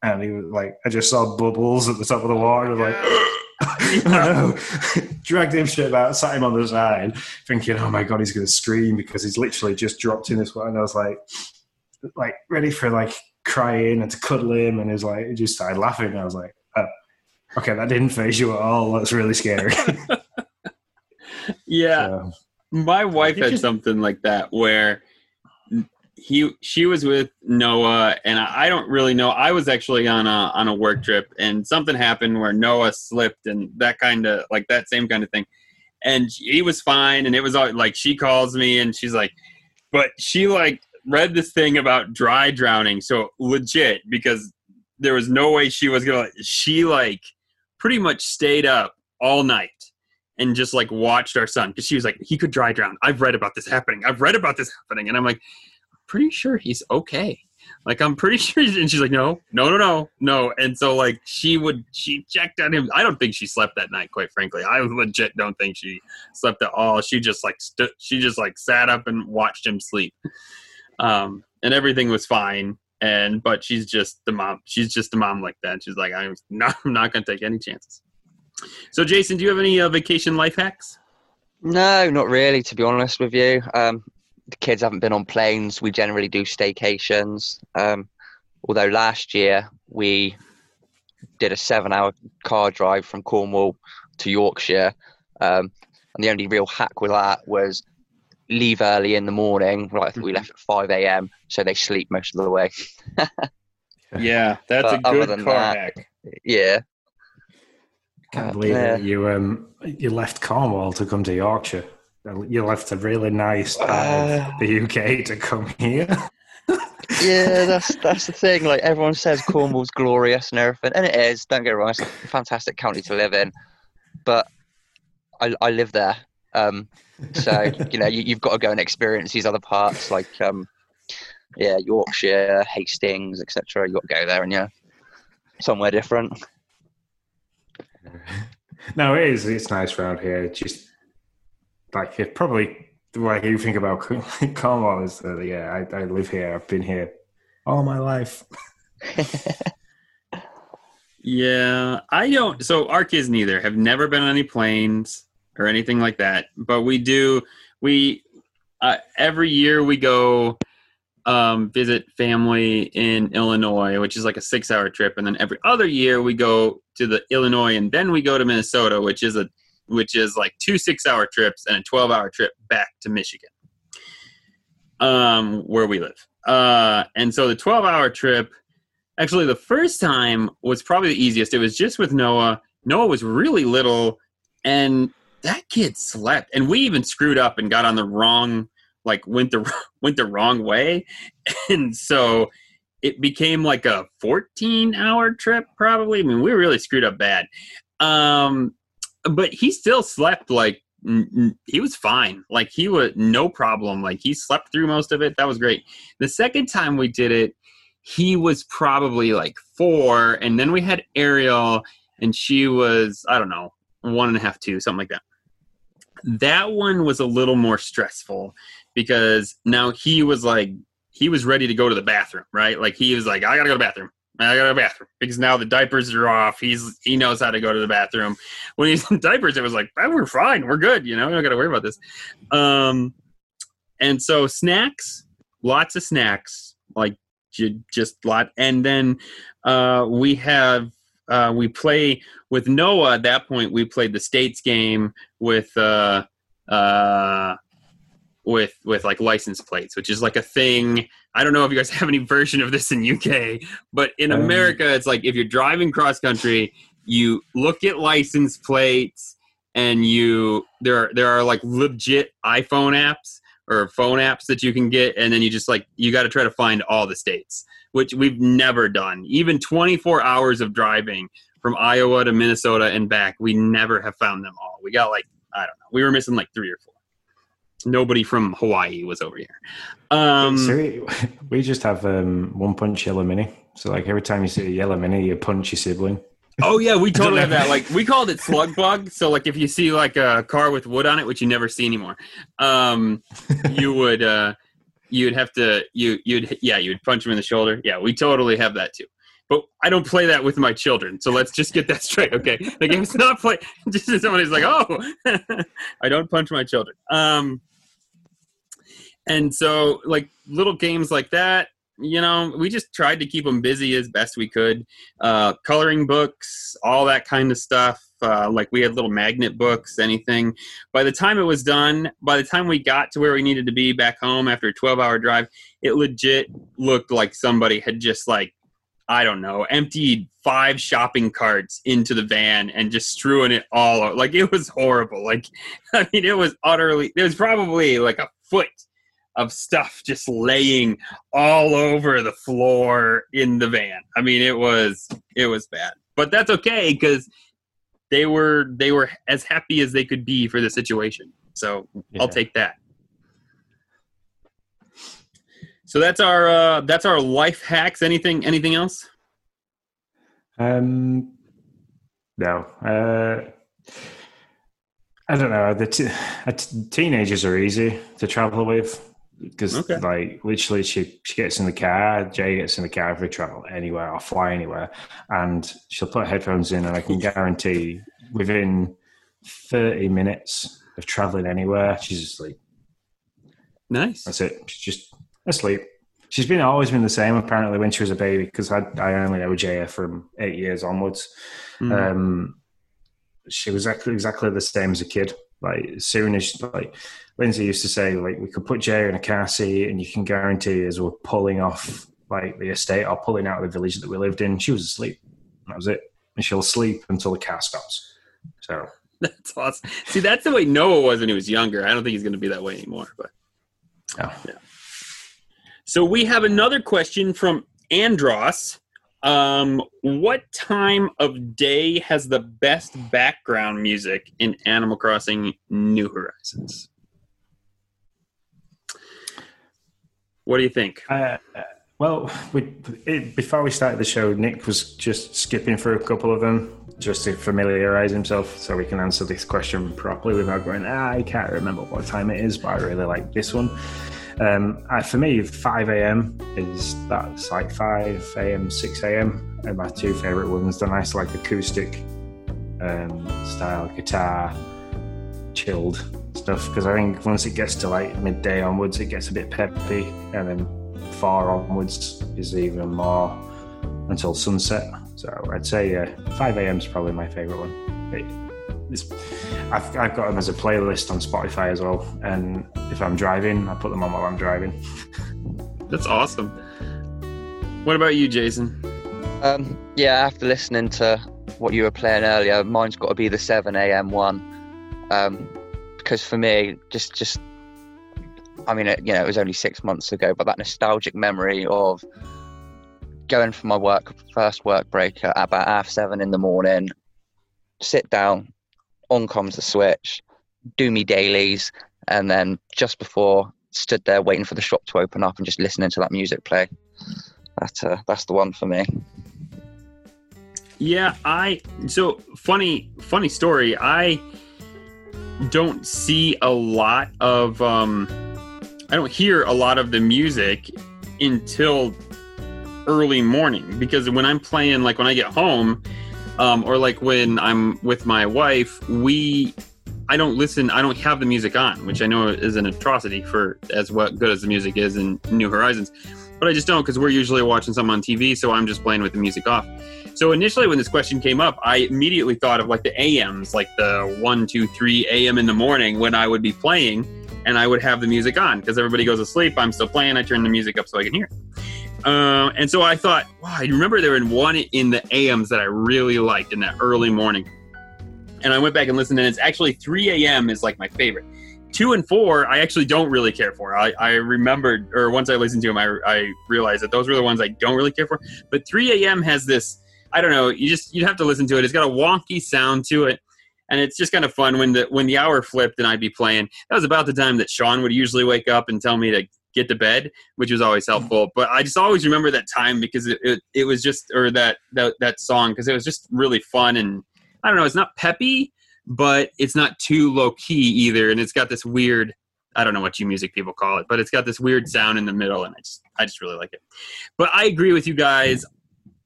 and he was like, I just saw bubbles at the top of the water, like. no. Dragged him straight out, sat him on the side, thinking, "Oh my god, he's going to scream because he's literally just dropped in this one." And I was like, like ready for like crying and to cuddle him, and he was like, he just started laughing. I was like, oh, "Okay, that didn't phase you at all. That's really scary."
yeah, so, my wife had just, something like that where he she was with Noah, and I, I don't really know. I was actually on a on a work trip, and something happened where Noah slipped, and that kind of like that same kind of thing. And he was fine, and it was all like she calls me, and she's like, but she like read this thing about dry drowning, so legit because there was no way she was gonna. She like pretty much stayed up all night and just like watched our son because she was like he could dry drown i've read about this happening i've read about this happening and i'm like pretty sure he's okay. Like I'm pretty sure, and she's like, no, no, no, no, no. And so like she would, she checked on him. I don't think she slept that night, quite frankly. I legit don't think she slept at all. She just like stood, she just like sat up and watched him sleep, um, and everything was fine. And but she's just the mom. She's just a mom like that. She's like, I'm not, I'm not gonna take any chances. So Jason, do you have any uh, vacation life hacks?
No, not really. To be honest with you, um, the kids haven't been on planes. We generally do staycations. Um, although last year we did a seven-hour car drive from Cornwall to Yorkshire, um, and the only real hack with that was leave early in the morning. Right, I think we left at five a.m. so they sleep most of the way.
yeah, that's but a good car that, hack.
Yeah.
Can't believe uh, you um you left Cornwall to come to Yorkshire you left a really nice part uh, of the UK to come here.
yeah, that's that's the thing. Like everyone says, Cornwall's glorious and everything, and it is. Don't get it wrong; it's a fantastic county to live in. But I, I live there, um, so you know you, have got to go and experience these other parts, like um, yeah, Yorkshire, Hastings, etc. You got to go there and yeah, somewhere different.
No, it is. It's nice around here. just like it probably way you think about Cornwall is that yeah, I, I live here. I've been here all my life.
yeah, I don't. So our kids neither have never been on any planes or anything like that. But we do. We uh, every year we go um, visit family in Illinois, which is like a six-hour trip, and then every other year we go to the Illinois, and then we go to Minnesota, which is a which is like two six hour trips and a 12 hour trip back to Michigan, um, where we live. Uh, and so the 12 hour trip, actually, the first time was probably the easiest. It was just with Noah. Noah was really little, and that kid slept. And we even screwed up and got on the wrong, like went the went the wrong way, and so it became like a 14 hour trip probably. I mean, we really screwed up bad. Um, but he still slept like he was fine. Like he was no problem. Like he slept through most of it. That was great. The second time we did it, he was probably like four, and then we had Ariel, and she was I don't know one and a half, two, something like that. That one was a little more stressful because now he was like he was ready to go to the bathroom, right? Like he was like I gotta go to the bathroom. I got a bathroom because now the diapers are off. He's he knows how to go to the bathroom. When he's in diapers, it was like oh, we're fine, we're good. You know, we don't got to worry about this. Um, and so snacks, lots of snacks, like just lot. And then uh, we have uh, we play with Noah. At that point, we played the states game with uh, uh, with with like license plates, which is like a thing. I don't know if you guys have any version of this in UK, but in um, America, it's like if you're driving cross country, you look at license plates, and you there are, there are like legit iPhone apps or phone apps that you can get, and then you just like you got to try to find all the states, which we've never done. Even 24 hours of driving from Iowa to Minnesota and back, we never have found them all. We got like I don't know, we were missing like three or four nobody from Hawaii was over here. Um,
we, just have um, one punch yellow mini. So like every time you see a yellow mini, you punch your sibling.
Oh yeah, we totally have that. Like we called it slug bug. So like if you see like a car with wood on it, which you never see anymore, um, you would uh, you'd have to you you'd yeah you'd punch them in the shoulder. Yeah, we totally have that too. But I don't play that with my children. So let's just get that straight, okay? The game's not play. Just somebody's like, oh, I don't punch my children. Um, and so like little games like that you know, we just tried to keep them busy as best we could. Uh, coloring books, all that kind of stuff. Uh, like we had little magnet books, anything. By the time it was done, by the time we got to where we needed to be back home after a 12 hour drive, it legit looked like somebody had just like, I don't know, emptied five shopping carts into the van and just strewing it all. Like it was horrible. Like, I mean, it was utterly, it was probably like a foot of stuff just laying all over the floor in the van. I mean, it was it was bad, but that's okay because they were they were as happy as they could be for the situation. So yeah. I'll take that. So that's our uh, that's our life hacks. Anything anything else?
Um, no. Uh, I don't know. The t- teenagers are easy to travel with because okay. like literally she she gets in the car jay gets in the car if we travel anywhere or fly anywhere and she'll put headphones in and i can guarantee within 30 minutes of traveling anywhere she's asleep.
Nice.
That's it. She's just asleep. She's been always been the same apparently when she was a baby because I, I only know jaya from eight years onwards. Mm. um she was exactly exactly the same as a kid like as soon as like Lindsay used to say, like we could put Jay in a car seat, and you can guarantee as we're pulling off like the estate or pulling out of the village that we lived in, she was asleep. That was it, and she'll sleep until the car stops. So
that's awesome. See, that's the way Noah was when he was younger. I don't think he's going to be that way anymore. But
oh. yeah.
So we have another question from Andros. Um, what time of day has the best background music in Animal Crossing New Horizons? What do you think?
Uh, well, we, it, before we started the show, Nick was just skipping through a couple of them just to familiarize himself so we can answer this question properly without going, ah, I can't remember what time it is, but I really like this one. Um, uh, for me, 5 a.m. is that's like 5 a.m., 6 a.m. And my two favorite ones. The nice, like acoustic um, style guitar, chilled stuff. Because I think once it gets to like midday onwards, it gets a bit peppy, and then far onwards is even more until sunset. So I'd say uh, 5 a.m. is probably my favorite one. I've, I've got them as a playlist on Spotify as well. And if I'm driving, I put them on while I'm driving.
That's awesome. What about you, Jason?
Um, yeah, after listening to what you were playing earlier, mine's got to be the 7 a.m. one. Um, because for me, just, just, I mean, it, you know, it was only six months ago, but that nostalgic memory of going for my work, first work break at about half seven in the morning, sit down, on comes the switch, do me dailies, and then just before stood there waiting for the shop to open up and just listening to that music play. That uh, that's the one for me.
Yeah, I so funny funny story. I don't see a lot of um I don't hear a lot of the music until early morning because when I'm playing like when I get home um, or like when I'm with my wife, we I don't listen. I don't have the music on, which I know is an atrocity for as what good as the music is in New Horizons. But I just don't because we're usually watching something on TV, so I'm just playing with the music off. So initially, when this question came up, I immediately thought of like the AMs, like the one, two, three AM in the morning when I would be playing, and I would have the music on because everybody goes to sleep. I'm still playing. I turn the music up so I can hear. Uh, and so I thought, wow, I remember there was one in the AMs that I really liked in that early morning. And I went back and listened, and it's actually 3 a.m. is like my favorite. Two and four, I actually don't really care for. I, I remembered, or once I listened to them, I, I realized that those were the ones I don't really care for. But 3 a.m. has this, I don't know, you just, you'd have to listen to it. It's got a wonky sound to it and it's just kind of fun when the when the hour flipped and I'd be playing. That was about the time that Sean would usually wake up and tell me to get to bed, which was always helpful. But I just always remember that time because it, it, it was just, or that, that, that song, because it was just really fun. And I don't know, it's not peppy, but it's not too low key either. And it's got this weird, I don't know what you music people call it, but it's got this weird sound in the middle. And I just, I just really like it. But I agree with you guys.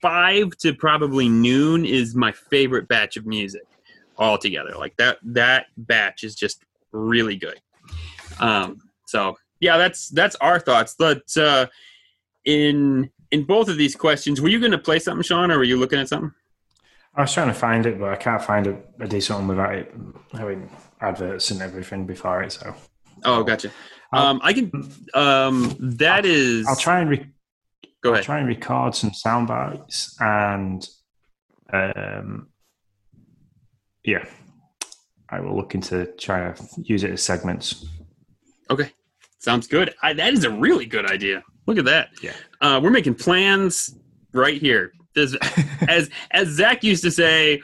Five to probably noon is my favorite batch of music altogether. Like that, that batch is just really good. Um, so yeah, that's that's our thoughts. But uh, in in both of these questions, were you going to play something, Sean, or were you looking at something?
I was trying to find it, but I can't find a, a decent one without it having adverts and everything before it. So,
oh, gotcha. Um, I can. Um, that
I'll,
is.
I'll try and re-
go ahead.
I'll try and record some sound bites and, um, yeah, I will look into trying to use it as segments.
Okay, sounds good. I, that is a really good idea. Look at that.
Yeah.
Uh, we're making plans right here. This, as as Zach used to say,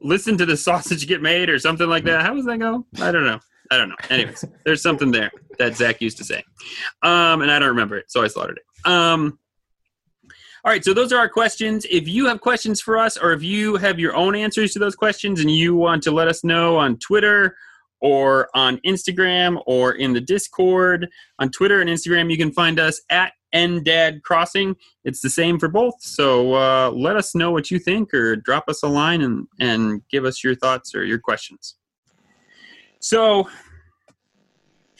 listen to the sausage get made or something like that. How does that go? I don't know. I don't know. Anyways, there's something there that Zach used to say, um, and I don't remember it, so I slaughtered it. Um, all right, so those are our questions. If you have questions for us, or if you have your own answers to those questions, and you want to let us know on Twitter or on Instagram or in the Discord, on Twitter and Instagram, you can find us at NDAD Crossing. It's the same for both. So uh, let us know what you think, or drop us a line and and give us your thoughts or your questions. So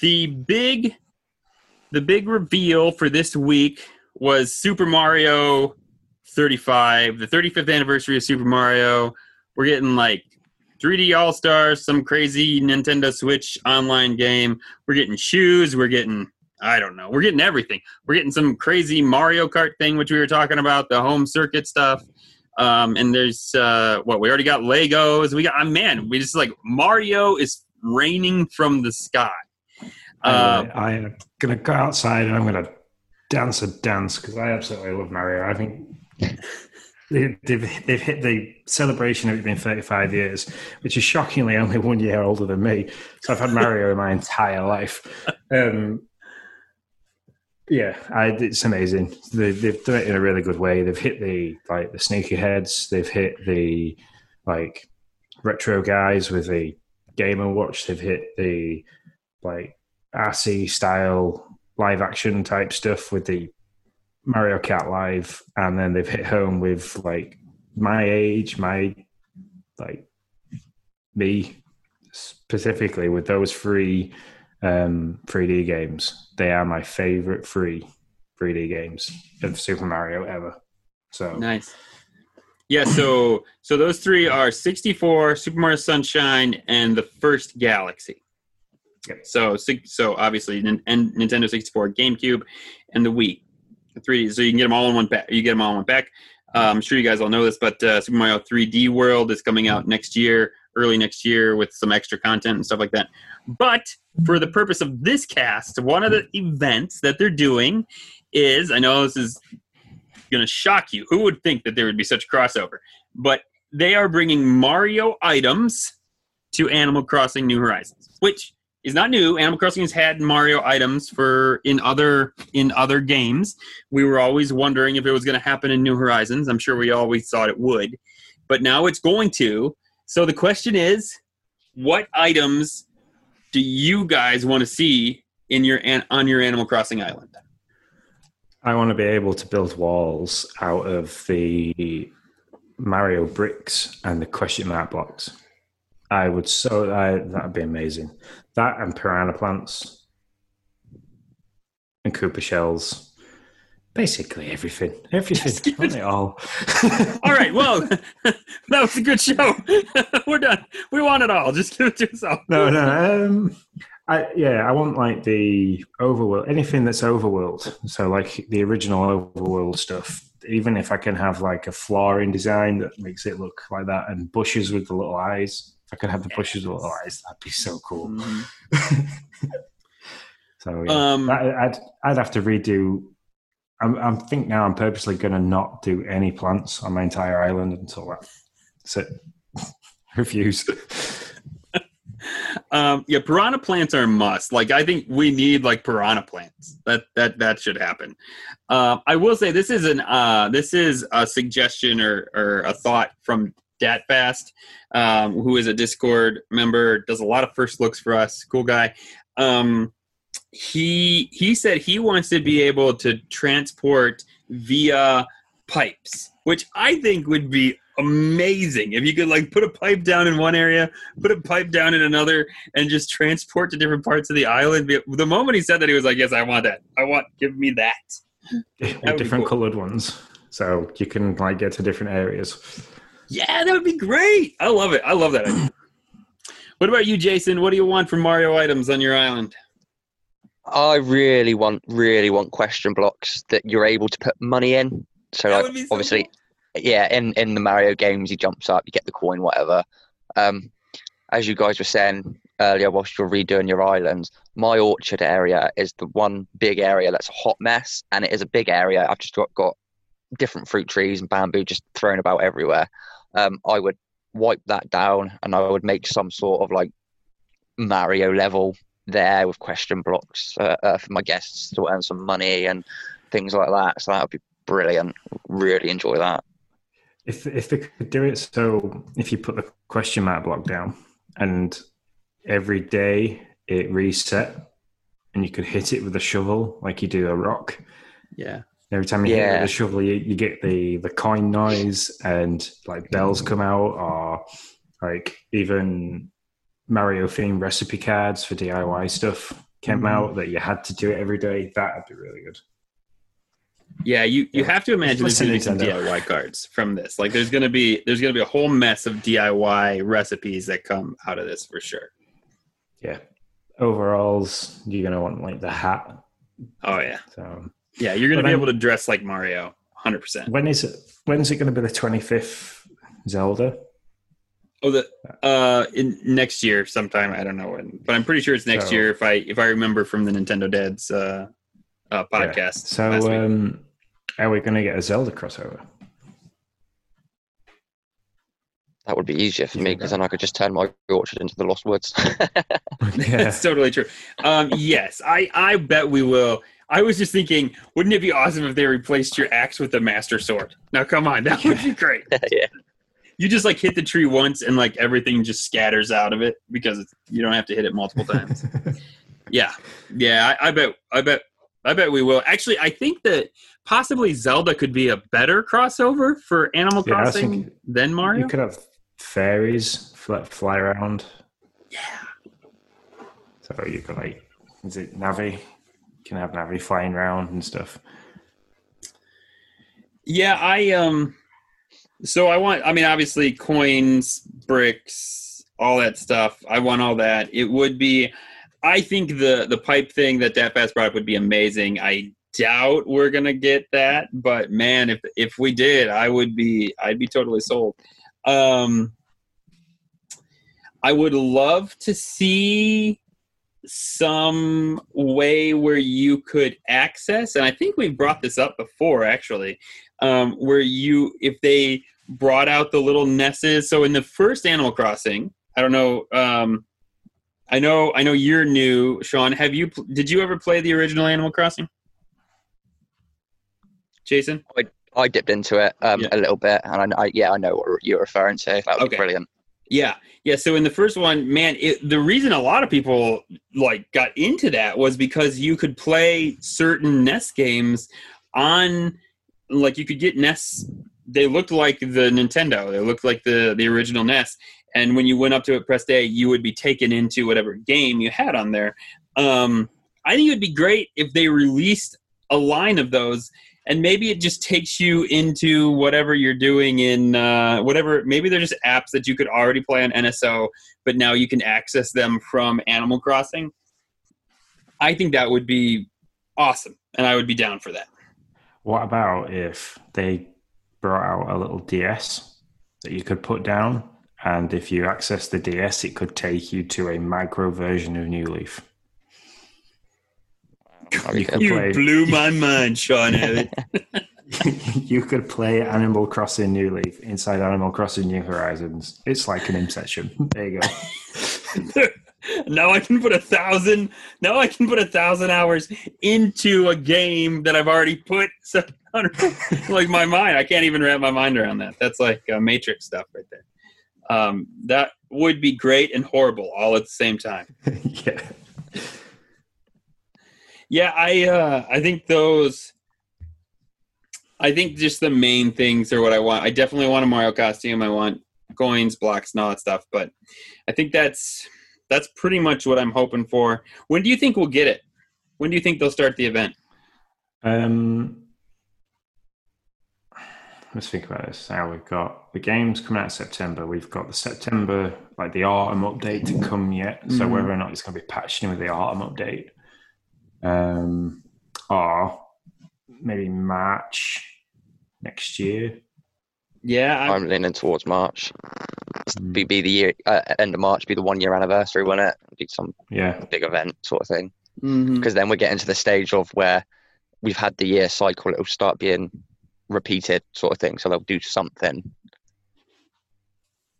the big the big reveal for this week was Super Mario 35, the 35th anniversary of Super Mario. We're getting like 3D All Stars, some crazy Nintendo Switch online game. We're getting shoes. We're getting, I don't know, we're getting everything. We're getting some crazy Mario Kart thing, which we were talking about, the home circuit stuff. Um, and there's uh, what we already got Legos. We got, uh, man, we just like Mario is raining from the sky.
Uh, I am going to go outside and I'm going to dance a dance because I absolutely love Mario. I think they've, they've hit the celebration of it being 35 years, which is shockingly only one year older than me. So I've had Mario in my entire life. Um, yeah, I, it's amazing. They, they've done it in a really good way. They've hit the like the sneaky heads. They've hit the like retro guys with the Game and Watch. They've hit the like RC style live action type stuff with the Mario Kart Live, and then they've hit home with like my age, my like me specifically with those three um, 3D games. They are my favorite three 3D games of Super Mario ever. So
nice. Yeah, so so those three are 64, Super Mario Sunshine, and the first Galaxy.
Yep.
So so obviously and Nintendo 64, GameCube, and the Wii, 3D. So you can get them all in one pack. You get them all in one pack. Uh, I'm sure you guys all know this, but uh, Super Mario 3D World is coming out next year, early next year, with some extra content and stuff like that. But for the purpose of this cast, one of the events that they're doing is I know this is going to shock you. Who would think that there would be such a crossover? But they are bringing Mario items to Animal Crossing New Horizons, which is not new. Animal Crossing has had Mario items for in other in other games. We were always wondering if it was going to happen in New Horizons. I'm sure we always thought it would, but now it's going to. So the question is, what items do you guys want to see in your on your Animal Crossing island?
I want to be able to build walls out of the Mario bricks and the question mark blocks. I would so I, that'd be amazing. That and piranha plants and Koopa shells. Basically everything. Everything. It all.
all right. Well, that was a good show. We're done. We want it all. Just give it to us all.
No, no. Um, I, yeah, I want like the overworld, anything that's overworld. So like the original overworld stuff. Even if I can have like a flooring design that makes it look like that, and bushes with the little eyes. I could have the bushes eyes, that'd be so cool. Mm-hmm. so yeah, um, I'd I'd have to redo. I'm I'm think now I'm purposely going to not do any plants on my entire island until that. That's it. Refuse.
Um, yeah, piranha plants are a must. Like I think we need like piranha plants. That that that should happen. Um, I will say this is an uh, this is a suggestion or or a thought from Datfast, um, who is a Discord member, does a lot of first looks for us. Cool guy. Um, he he said he wants to be able to transport via pipes, which I think would be amazing if you could like put a pipe down in one area, put a pipe down in another, and just transport to different parts of the island. The moment he said that, he was like, "Yes, I want that. I want. Give me that."
different cool. colored ones, so you can like get to different areas.
Yeah, that would be great. I love it. I love that. what about you, Jason? What do you want from Mario items on your island?
I really want, really want question blocks that you're able to put money in. So, like, so obviously, cool. yeah, in in the Mario games, he jumps up, you get the coin, whatever. Um, as you guys were saying earlier, whilst you're redoing your islands, my orchard area is the one big area that's a hot mess, and it is a big area. I've just got, got different fruit trees and bamboo just thrown about everywhere. Um, I would wipe that down, and I would make some sort of like Mario level there with question blocks uh, uh, for my guests to earn some money and things like that. So that would be brilliant. Really enjoy that.
If if they could do it, so if you put the question mark block down and every day it reset, and you could hit it with a shovel like you do a rock.
Yeah.
Every time you yeah. hit it with a shovel, you, you get the the coin noise and like bells come out, or like even Mario themed recipe cards for DIY stuff came mm-hmm. out that you had to do it every day. That'd be really good.
Yeah, you, you yeah. have to imagine there's gonna be some DIY cards from this. Like there's gonna be there's gonna be a whole mess of DIY recipes that come out of this for sure.
Yeah. Overalls, you're gonna want like the hat.
Oh yeah. So yeah, you're gonna be then, able to dress like Mario, hundred percent.
When is it? When is it gonna be the twenty fifth Zelda?
Oh, the uh, in next year sometime. I don't know when, but I'm pretty sure it's next so, year if I if I remember from the Nintendo Dads uh, uh podcast. Yeah.
So, um, are we going to get a Zelda crossover?
That would be easier for me because then I could just turn my orchard into the Lost Woods.
That's totally true. Um, yes, I I bet we will. I was just thinking, wouldn't it be awesome if they replaced your axe with a Master Sword? Now, come on, that would be great.
yeah
you just like hit the tree once and like everything just scatters out of it because you don't have to hit it multiple times. yeah, yeah. I, I, bet. I bet. I bet we will. Actually, I think that possibly Zelda could be a better crossover for Animal Crossing yeah, than Mario.
You could have fairies fly, fly around.
Yeah.
So you can like, is it Navi? Can have Navi flying around and stuff.
Yeah, I um so I want, I mean, obviously coins, bricks, all that stuff. I want all that. It would be, I think the the pipe thing that Datfast brought up would be amazing. I doubt we're gonna get that, but man, if if we did, I would be, I'd be totally sold. Um, I would love to see some way where you could access, and I think we brought this up before actually, um, where you, if they brought out the little Nesses. So in the first Animal Crossing, I don't know. Um, I know. I know you're new, Sean. Have you? Did you ever play the original Animal Crossing? Jason,
I, I dipped into it um, yeah. a little bit, and I, I, yeah, I know what you're referring to. That would okay. be brilliant.
Yeah, yeah. So in the first one, man, it, the reason a lot of people like got into that was because you could play certain NES games on, like, you could get NES they looked like the Nintendo. They looked like the the original NES. And when you went up to it, press A, you would be taken into whatever game you had on there. Um, I think it would be great if they released a line of those, and maybe it just takes you into whatever you're doing in uh, whatever. Maybe they're just apps that you could already play on NSO, but now you can access them from Animal Crossing. I think that would be awesome, and I would be down for that.
What about if they brought out a little DS that you could put down, and if you access the DS, it could take you to a micro version of New Leaf.
You, you play... blew my mind, Sean.
you could play Animal Crossing New Leaf inside Animal Crossing New Horizons. It's like an Inception. There you go.
now I can put a thousand. Now I can put a thousand hours into a game that I've already put seven hundred. like my mind, I can't even wrap my mind around that. That's like uh, Matrix stuff right there. Um, that would be great and horrible all at the same time.
yeah.
Yeah, I uh, I think those. I think just the main things are what I want. I definitely want a Mario costume. I want coins, blocks, and all that stuff. But I think that's that's pretty much what I'm hoping for. When do you think we'll get it? When do you think they'll start the event?
Um, let's think about this. Now we've got the games coming out in September. We've got the September, like the autumn update to come yet. So
Mhm.
whether or not it's going to be patched in with the autumn update, um, or maybe March next year.
Yeah, I,
I'm leaning towards March.
Mm.
Be, be the year uh, end of March, be the one year anniversary, won't it? Be some
Yeah,
big event sort of thing. Because then we're getting to the stage of where we've had the year cycle. It'll start being repeated, sort of thing. So they'll do something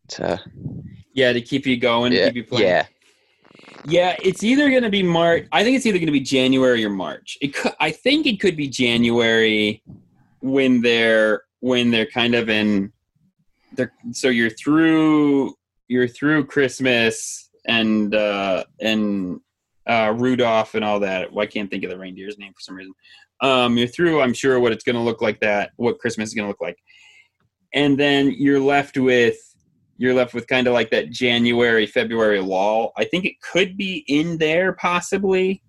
to
yeah, to keep you going,
yeah,
keep you playing.
yeah.
Yeah, it's either going to be March. I think it's either going to be January or March. It could, I think it could be January when they're when they're kind of in. They're, so you're through you're through Christmas and uh, and uh, Rudolph and all that. Well, I can't think of the reindeer's name for some reason. Um, you're through. I'm sure what it's going to look like. That what Christmas is going to look like, and then you're left with you're left with kind of like that January, February lull. I think it could be in there possibly,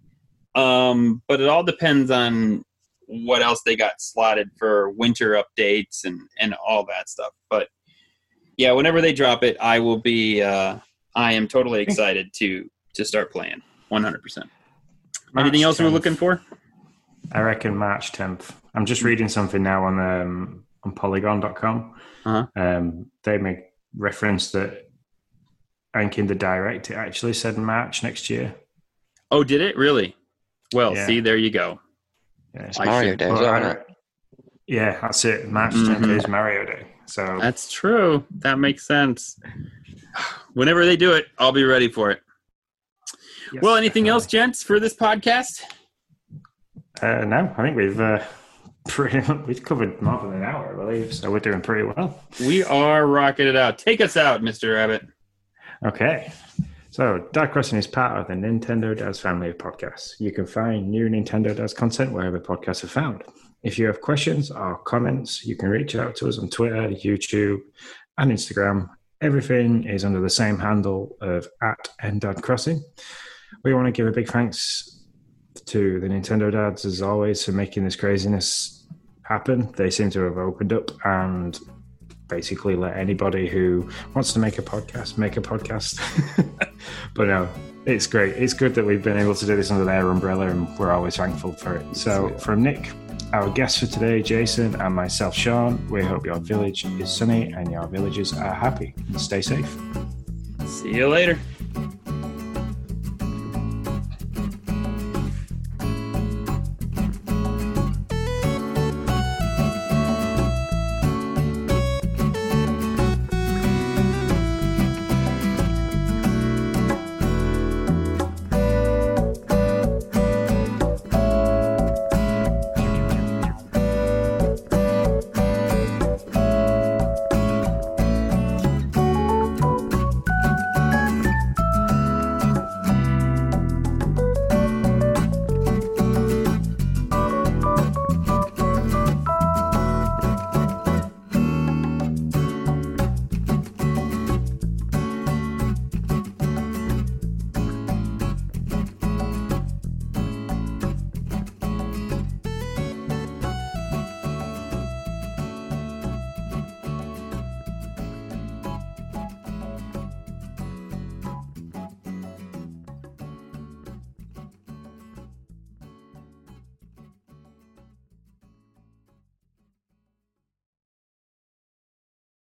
um, but it all depends on what else they got slotted for winter updates and and all that stuff. But yeah, whenever they drop it, I will be. Uh, I am totally excited to to start playing. One hundred percent. Anything else we're looking for?
I reckon March 10th. I'm just reading something now on um, on Polygon.com.
Uh-huh.
Um, they make reference that I think in the director, actually said March next year.
Oh, did it really? Well,
Yeah.
see, there you go.
Yeah,
It's Mario
should-
Day, as
Well,
well,
I-
isn't it?
yeah that's it. March
Mhm.
is Mario Day. So
That's true. That makes sense. Whenever they do it, I'll be ready for it.
yes,
Well, anything
definitely.
else, gents, for this podcast?
Uh, no, I think we've uh, pretty much, we've covered more than an hour, I believe. So we're doing pretty well.
We are it out. Take us out, Mr. Rabbit.
Okay. So, Dark Crossing is part of the Nintendo Dads family of podcasts. You can find new Nintendo Dads content wherever podcasts are found. If you have questions or comments, you can reach out to us on Twitter, YouTube, and Instagram. Everything is under the same handle of at NDad Crossing. We want to give a big thanks to the Nintendo Dads, as always, for making this craziness happen. They seem to have opened up and basically let anybody who wants to make a podcast make a podcast. but no, it's great. It's good that we've been able to do this under their umbrella, and we're always thankful for it. So, from Nick, our guest for today, Jason, and myself, Sean, we hope your village is sunny and your villagers are happy. Stay safe.
See you later.